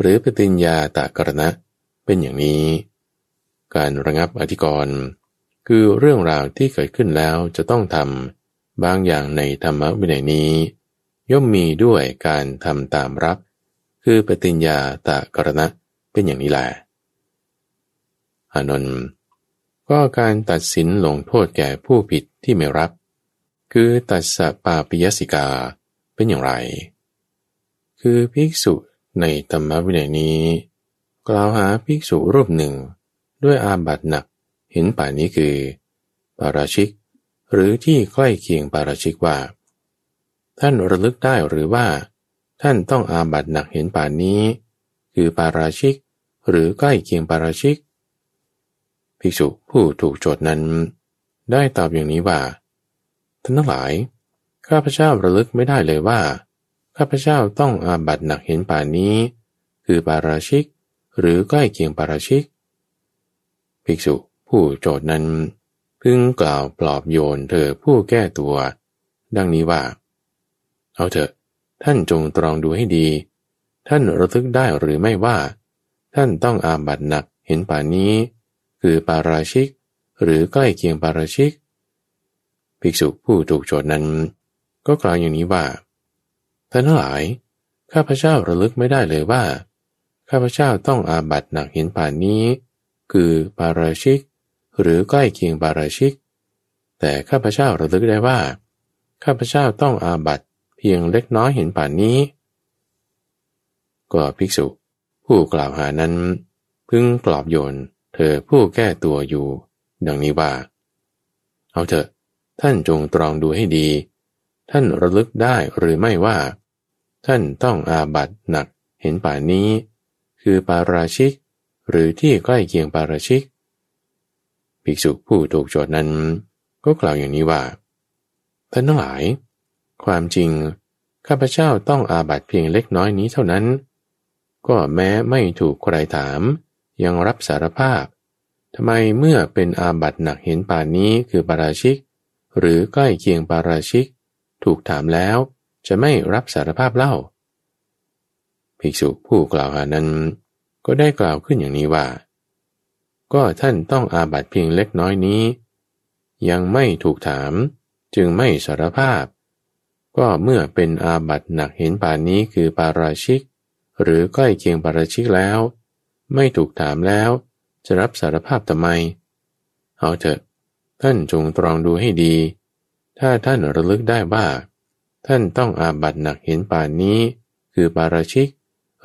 หรือปฏิญญาตากรณะเป็นอย่างนี้ การระงับอธิกรณ์คือเรื่องราวที่เกิดขึ้นแล้วจะต้องทำบางอย่างในธรรมวินัยนี้ ย่อมมีด้วยการทำตามรับ คือปฏิญญาตะกรณะเป็นอย่างนี้แหละอานนท์ ก็การตัดสินลงโทษแก่ผู้ผิดที่ไม่รับ คือตัดสปาปิยสิกาเป็นอย่างไร คือภิกษุในธรรมวินัยนี้ กล่าวหาภิกษุรูปหนึ่ง ด้วยอาบัตหนักเห็นป่านี้คือ ปาราชิก หรือที่ใกล้เคียงปาราชิกว่า ท่านระลึกได้หรือว่า ท่านต้องอาบัตหนักเห็นป่านี้ คือปาราชิก หรือใกล้เคียงปาราชิก ภิกษุผู้ถูกโจทย์นั้น ได้ตอบอย่างนี้ว่าท่านทั้งหลาย ข้าพเจ้าระลึกไม่ได้เลยว่า ข้าพเจ้าต้องอาบัตหนักเห็นป่านี้ คือปาราชิก หรือใกล้เคียงปาราชิก ภิกษุผู้โจทย์นั้น พึงกล่าวปลอบโยนเธอผู้แก้ตัว ดังนี้ว่า เอาเถอะ ท่านจงตรองดูให้ดี ท่านระลึกได้หรือไม่ว่า ท่านต้องอาบัตหนักเห็นป่านี้ คือปาราชิก หรือใกล้เคียงปาราชิก ภิกษุผู้ถูกโจทย์นั้น ก็กล่าวอย่างนี้ว่าท่านทั้งหลาย ข้าพเจ้าระลึกไม่ได้เลยว่า ข้าพเจ้าต้องอาบัตหนักเห็นป่านนี้ คือปาราชิก หรือใกล้เคียงปาราชิก แต่ข้าพเจ้าระลึกได้ว่า ข้าพเจ้าต้องอาบัตเพียงเล็กน้อยเห็นป่านนี้ ก็ภิกษุ ผู้กล่าวหานั้น พึงปลอบโยน เธอผู้แก้ตัวอยู่ ดังนี้ว่า เอาเถอะ ท่านจงตรองดูให้ดี ท่านระลึกได้หรือไม่ว่า ท่านต้องอาบัตหนักเห็นป่านี้ คือปาราชิก หรือที่ใกล้เคียงปาราชิก ภิกษุผู้ถูกโจทย์นั้น ก็กล่าวอย่างนี้ว่า ท่านทั้งหลาย ความจริง ข้าพเจ้าต้องอาบัตเพียงเล็กน้อยนี้เท่านั้น ก็แม้ไม่ถูกใครถาม ยังรับสารภาพทำไมเมื่อเป็นอาบัตหนักเห็นป่านนี้คือปาราชิก หรือใกล้เคียงปาราชิก ถูกถามแล้วจะไม่รับสารภาพเล่า ภิกษุผู้กล่าวหานั้น ก็ได้กล่าวขึ้นอย่างนี้ว่า ก็ท่านต้องอาบัตเพียงเล็กน้อยนี้ ยังไม่ถูกถาม จึงไม่สารภาพ ก็เมื่อเป็นอาบัตหนักเห็นป่านนี้คือปาราชิก หรือใกล้เคียงปาราชิกแล้ว ไม่ถูกถามแล้ว จะรับสารภาพทำไม เอาเถอะ ท่านจงตรองดูให้ดี ถ้าท่านระลึกได้ว่า ท่านต้องอาบัตหนักเห็นป่านนี้ คือปาราชิก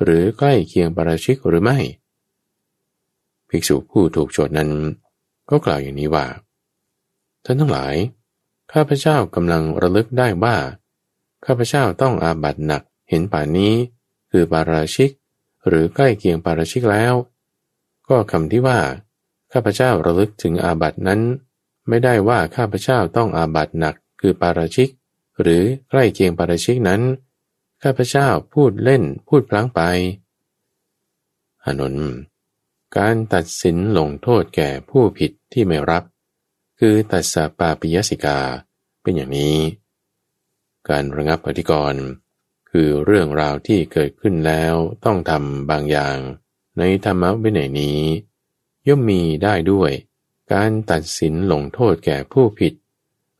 หรือใกล้เคียงปาราชิกหรือไม่ ภิกษุผู้ถูกโจทย์นั้น ก็กล่าวอย่างนี้ว่า ท่านทั้งหลาย ข้าพเจ้ากำลังระลึกได้ว่า ข้าพเจ้าต้องอาบัตหนักเห็นป่านนี้ คือปาราชิก หรือใกล้เคียงปาราชิกแล้ว ก็คำที่ว่า ข้าพเจ้าระลึกถึงอาบัตินั้น ไม่ได้ว่าข้าพเจ้าต้องอาบัตหนักคือปาราชิก หรือใกล้เคียงปาราชิกนั้น ข้าพเจ้าพูดเล่นพูดพลั้งไปอานนการตัดสินลงโทษแก่ผู้ผิดที่ไม่รับ คือตัดสปาปิยสิกาเป็นอย่างนี้ การระงับอธิกรณ์ คือเรื่องราวที่เกิดขึ้นแล้วต้องทำบางอย่าง ในธรรมวินัยนี้ ย่อมมีได้ด้วย การตัดสินลงโทษแก่ผู้ผิด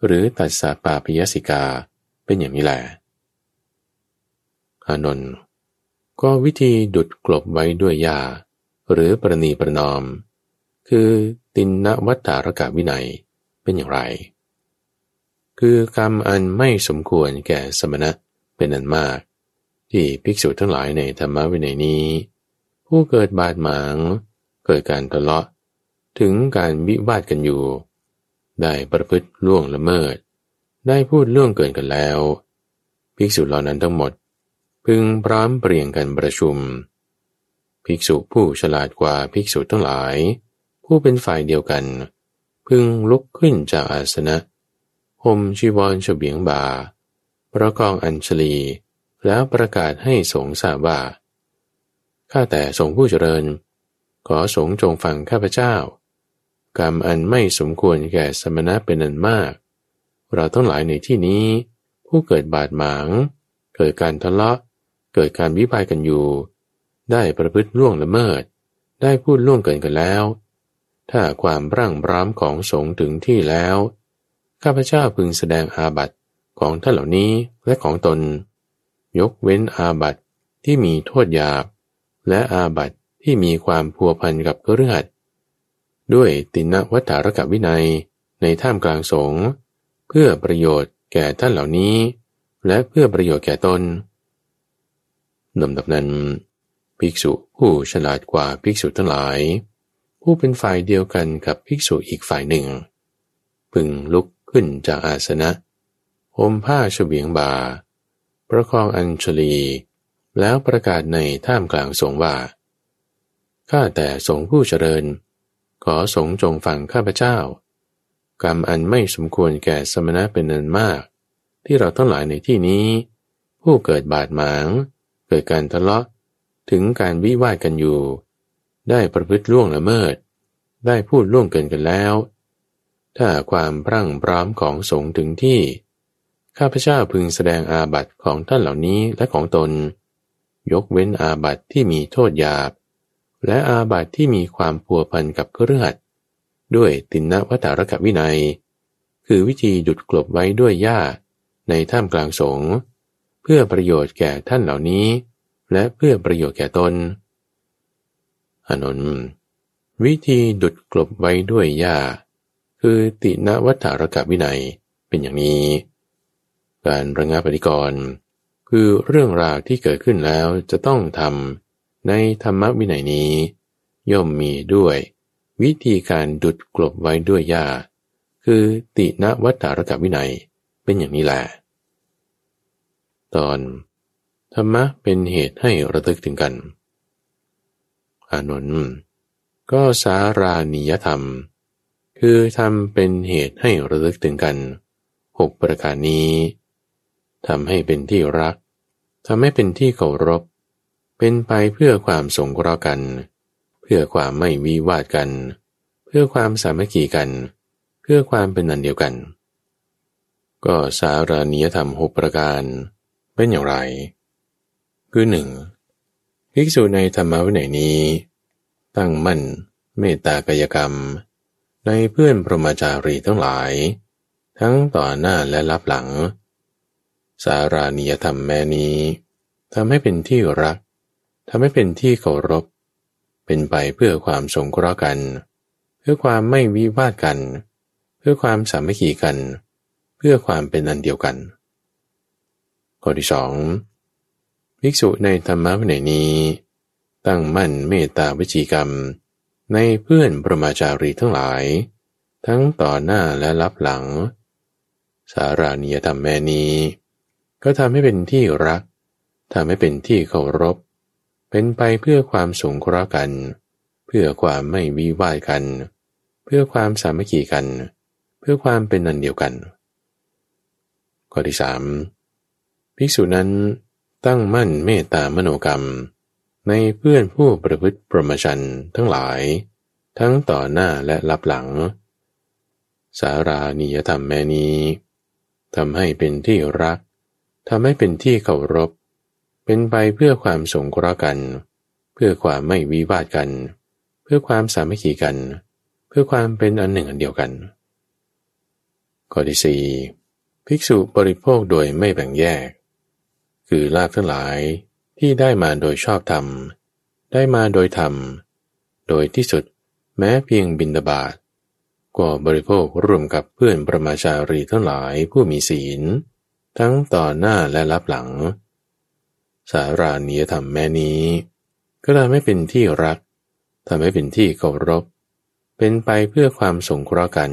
หรือตัดสาปาปิยสิกาเป็นอย่างนี้แหละอานนท์ก็วิธีดุดกลบไว้ด้วยยาหรือประนีประนอม คือตินนวัตตารกะวินัยเป็นอย่างไร คือกรรมอันไม่สมควรแก่สมณะเเป็นอันมาก ที่ภิกษุทั้งหลายในธรรมวินัยนี้ ผู้เกิดบาดหมาง เกิดการทะเลาะ ถึงการวิวาทกันอยู่ ได้ประพฤติล่วงละเมิด ได้พูดเรื่องเกินกันแล้ว ภิกษุเหล่านั้นทั้งหมด พึงพร้อมเปลี่ยนกันประชุม ภิกษุผู้ฉลาดกว่าภิกษุทั้งหลาย ผู้เป็นฝ่ายเดียวกัน พึงลุกขึ้นจากอาสนะห่มชีวรเฉบียงบา ประกองอัญชลี แล้วประกาศให้สงสาบว่าข้าแต่สงผู้เจริญ ขอสงจงฟังข้าพเจ้า กรรมอันไม่สมควรแก่สมณะเป็นอันมาก เราทั้งหลายในที่นี้ ผู้เกิดบาดหมาง เกิดการทะเลาะ เกิดการวิพายกันอยู่ ได้ประพฤติล่วงละเมิด ได้พูดล่วงเกินกันแล้ว ถ้าความร่างร้ามของสงถึงที่แล้ว ข้าพเจ้าพึงแสดงอาบัติ ของท่านเหล่านี้และของตน ยกเว้นอาบัติที่มีโทษหยาบ และอาบัติที่มีความพัวพันกับเรือดด้วยตินวัฏารกวินัยในท่ามกลางสงฆ์เพื่อประโยชน์แก่ท่านเหล่านี้ และเพื่อประโยชน์แก่ตนลำดับนั้น ภิกษุผู้ฉลาดกว่าภิกษุทั้งหลาย ผู้เป็นฝ่ายเดียวกันกับภิกษุอีกฝ่ายหนึ่ง พึงลุกขึ้นจากอาสนะ ห่มผ้าเฉวียงบา ประคองอัญชลี แล้วประกาศในท่ามกลางสงว่า ข้าแต่สงผู้เจริญ ขอสงจงฟังข้าพเจ้า กรรมอันไม่สมควรแก่สมณะเป็นนันมาก ที่เราทั้งหลายในที่นี้ ผู้เกิดบาดหมาง เกิดการทะเลาะถึงการวิวาทกันอยู่ ได้ประพฤติล่วงละเมิด ได้พูดล่วงเกินกันแล้ว ถ้าความพรั่งพร้อมของสงถึงที่ ข้าพเจ้าพึงแสดงอาบัติของท่านเหล่านี้และของตน ยกเว้นอาบัติที่มีโทษหยาบ และอาบัติที่มีความพัวพันกับเครือดด้วยตินนวัตารกวินัย คือวิธีดุดกลบไว้ด้วยหญ้าในท่ามกลางสงฆ์เพื่อประโยชน์แก่ท่านเหล่านี้ และเพื่อประโยชน์แก่ตนอนนวิธีดุดกลบไว้ด้วยหญ้า คือตินวัตารกวินัยเป็นอย่างนี้ การระงับปฏิกรณ์คือเรื่องราวที่เกิดขึ้นแล้วจะต้องทำในธรรมวินัยนี้ ย่อมมีด้วย วิธีการดุดกลบไว้ด้วยยาคือติณวัตตารกวินัยเป็นอย่างนี้แหละตอนธรรมะเป็นเหตุให้ระลึกถึงกัน อานนท์ก็สารานิยธรรม คือทำเป็นเหตุให้ระลึกถึงกันหกประการนี้ ทำให้เป็นที่รักทำให้เป็นที่เคารพ เป็นไปเพื่อความสงเคราะห์กัน เพื่อความไม่วิวาทกัน เพื่อความสามัคคีกัน เพื่อความเป็นอันเดียวกัน ก็สารานิยธรรมหกประการ เป็นอย่างไร คือหนึ่งภิกษุในธรรมวินัยนี้ ตั้งมั่นเมตตากายกรรม ในเพื่อนพรหมจารีทั้งหลาย ทั้งต่อหน้าและรับหลัง สารานิยธรรมแม้นี้ทำให้เป็นที่รักทำให้เป็นที่เคารพ เป็นไปเพื่อความสงเคราะห์กัน เพื่อความไม่วิวาทกัน เพื่อความสามัคคีกัน เพื่อความเป็นอันเดียวกันข้อที่สองภิกษุในธรรมะวินัยนี้ ตั้งมั่นเมตตาวิจีกรรม ในเพื่อนประมาจารีทั้งหลาย ทั้งต่อหน้าและรับหลัง สารานิยธรรมแม่นี้ ก็ทำให้เป็นที่รักทำให้เป็นที่เคารพ เป็นไปเพื่อความสงเคราะห์กัน เพื่อความไม่วิวาทกัน เพื่อความสามัคคีกัน เพื่อความเป็นนันเดียวกัน ข้อที่สามภิกษุนั้นตั้งมั่นเมตตามโนกรรม ในเพื่อนผู้ประพฤติปรมชันทั้งหลาย ทั้งต่อหน้าและรับหลัง สารานิยธรรมแม่นี้ทำให้เป็นที่รัก ทำให้เป็นที่เคารพ เป็นไปเพื่อความสงเคราะห์กัน เพื่อความไม่วิวาทกัน เพื่อความสามัคคีกัน เพื่อความเป็นอันหนึ่งอันเดียวกันข้อที่สี่ภิกษุบริโภคโดยไม่แบ่งแยก คือลาภทั้งหลายที่ได้มาโดยชอบธรรม ได้มาโดยธรรม โดยที่สุดแม้เพียงบินดาบาตก็บริโภคร่วมกับเพื่อนประมาชารีทั้งหลายผู้มีศีล ทั้งต่อหน้าและรับหลัง สารานิยธรรมแม่นี้ ก็ทำให้เป็นที่รักทำให้เป็นที่เคารพ เป็นไปเพื่อความสงเคราะห์กัน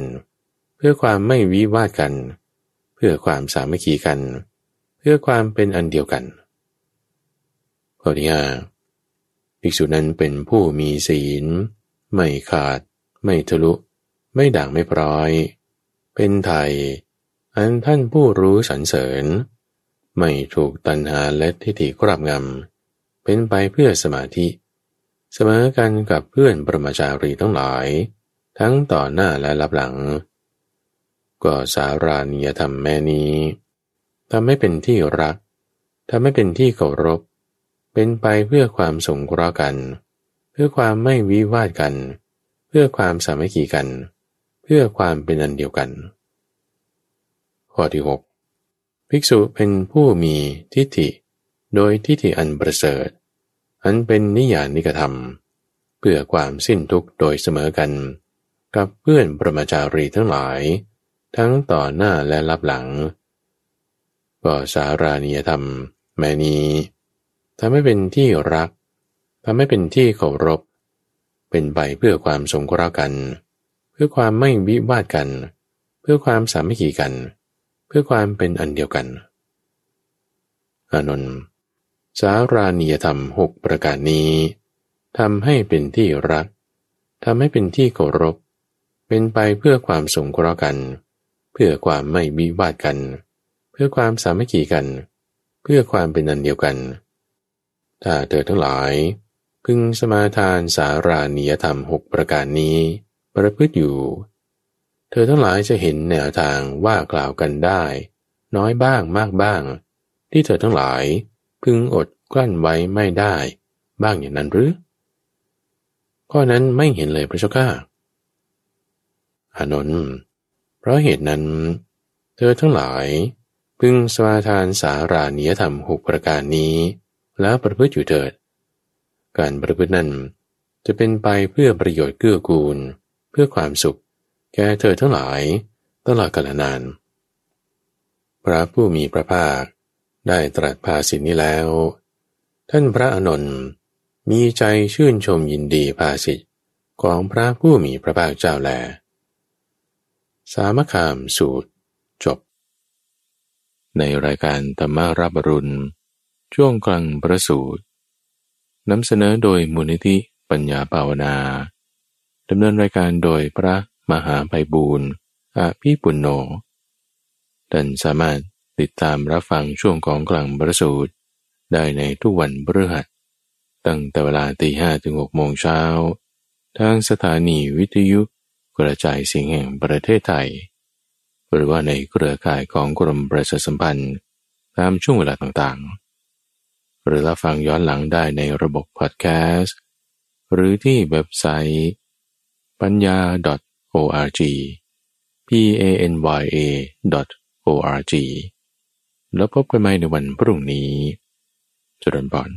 เพื่อความไม่วิวาทกัน เพื่อความสามัคคีกัน เพื่อความเป็นอันเดียวกันข้อที่ห้าภิกษุนั้นเป็นผู้มีศีล ไม่ขาด ไม่ทะลุ ไม่ด่างไม่พร้อย เป็นไทย อันท่านผู้รู้สรรเสริญ ไม่ถูกตัณหาและทิฏฐิครอบงำ เป็นไปเพื่อสมาธิ เสมอกันกับเพื่อนปรมาจารีทั้งหลาย ทั้งต่อหน้าและรับหลัง ก็สารานิยธรรมแม่นี้ทำให้เป็นที่รักทำให้เป็นที่เคารพ เป็นไปเพื่อความสงเคราะห์กัน เพื่อความไม่วิวาทกัน เพื่อความสามัคคีกัน เพื่อความเป็นอันเดียวกัน ข้อที่หกภิกษุเป็นผู้มีทิฏฐิ โดยทิฏฐิอันประเสริฐ อันเป็นนิยานิกธรรม เพื่อความสิ้นทุกข์โดยเสมอกัน กับเพื่อนประมาจารีทั้งหลาย ทั้งต่อหน้าและรับหลังก็สารานิยธรรม แม่นี้ทำให้เป็นที่รักทำให้เป็นที่เคารพ เป็นไปเพื่อความสงเคราะห์กัน เพื่อความไม่วิวาทกัน เพื่อความสามัคคีกัน เพื่อความเป็นอันเดียวกัน อานนท์สารานิยธรรมหกประการนี้ทำให้เป็นที่รักทำให้เป็นที่เคารพ เป็นไปเพื่อความสงเคราะห์กัน เพื่อความไม่วิวาทกัน เพื่อความสามัคคีกัน เพื่อความเป็นอันเดียวกัน ถ้าเธอทั้งหลาย พึงสมาทานสารานิยธรรมหกประการนี้ ประพฤติอยู่ เธอทั้งหลายจะเห็นแนวทางว่ากล่าวกันได้ น้อยบ้างมากบ้าง ที่เธอทั้งหลายพึงอดกลั้นไว้ไม่ได้ บ้างอย่างนั้นหรือ ข้อนั้นไม่เห็นเลยพระเจ้าข้าอานนท์เพราะเหตุนั้น เธอทั้งหลายพึงสมาทานสารานิยธรรมหกประการนี้ แล้วประพฤติอยู่เถิด การประพฤตินั้นจะเป็นไปเพื่อประโยชน์เกื้อกูล เพื่อความสุข แก่เธอทั้งหลายตลอดกาลนาน พระผู้มีพระภาคได้ตรัสภาสิทนี้แล้ว ท่านพระอนนท์มีใจชื่นชมยินดีภาสิทธิของพระผู้มีพระภาคเจ้าแล สามคามสูตร จบ ในรายการธรรมารับรุณ ช่วงกลางประสูตรนำเสนอโดยมูลนิธิปัญญาภาวนาดำเนินรายการโดยพระ มหาไพบูรณ์อาภีปุณโญท่านสามารถติดตามรับฟังช่วงของกลางประสูตร ได้ในทุกวันพฤหัสตั้งแต่เวลาตีห้ถึงหกโมงเช้า ทางสถานีวิทยุกระจายเสียงแห่งประเทศไทย หรือว่าในเครือข่ายของกรมประชาสัมพันธ์ ตามช่วงเวลาต่างๆ หรือรับฟังย้อนหลังได้ในระบบพอดแคสต์ หรือที่เว็บไซต์ปัญญา .org p a n y a .org แล้วพบกันใหม่ในวันพรุ่งนี้จุดนบอน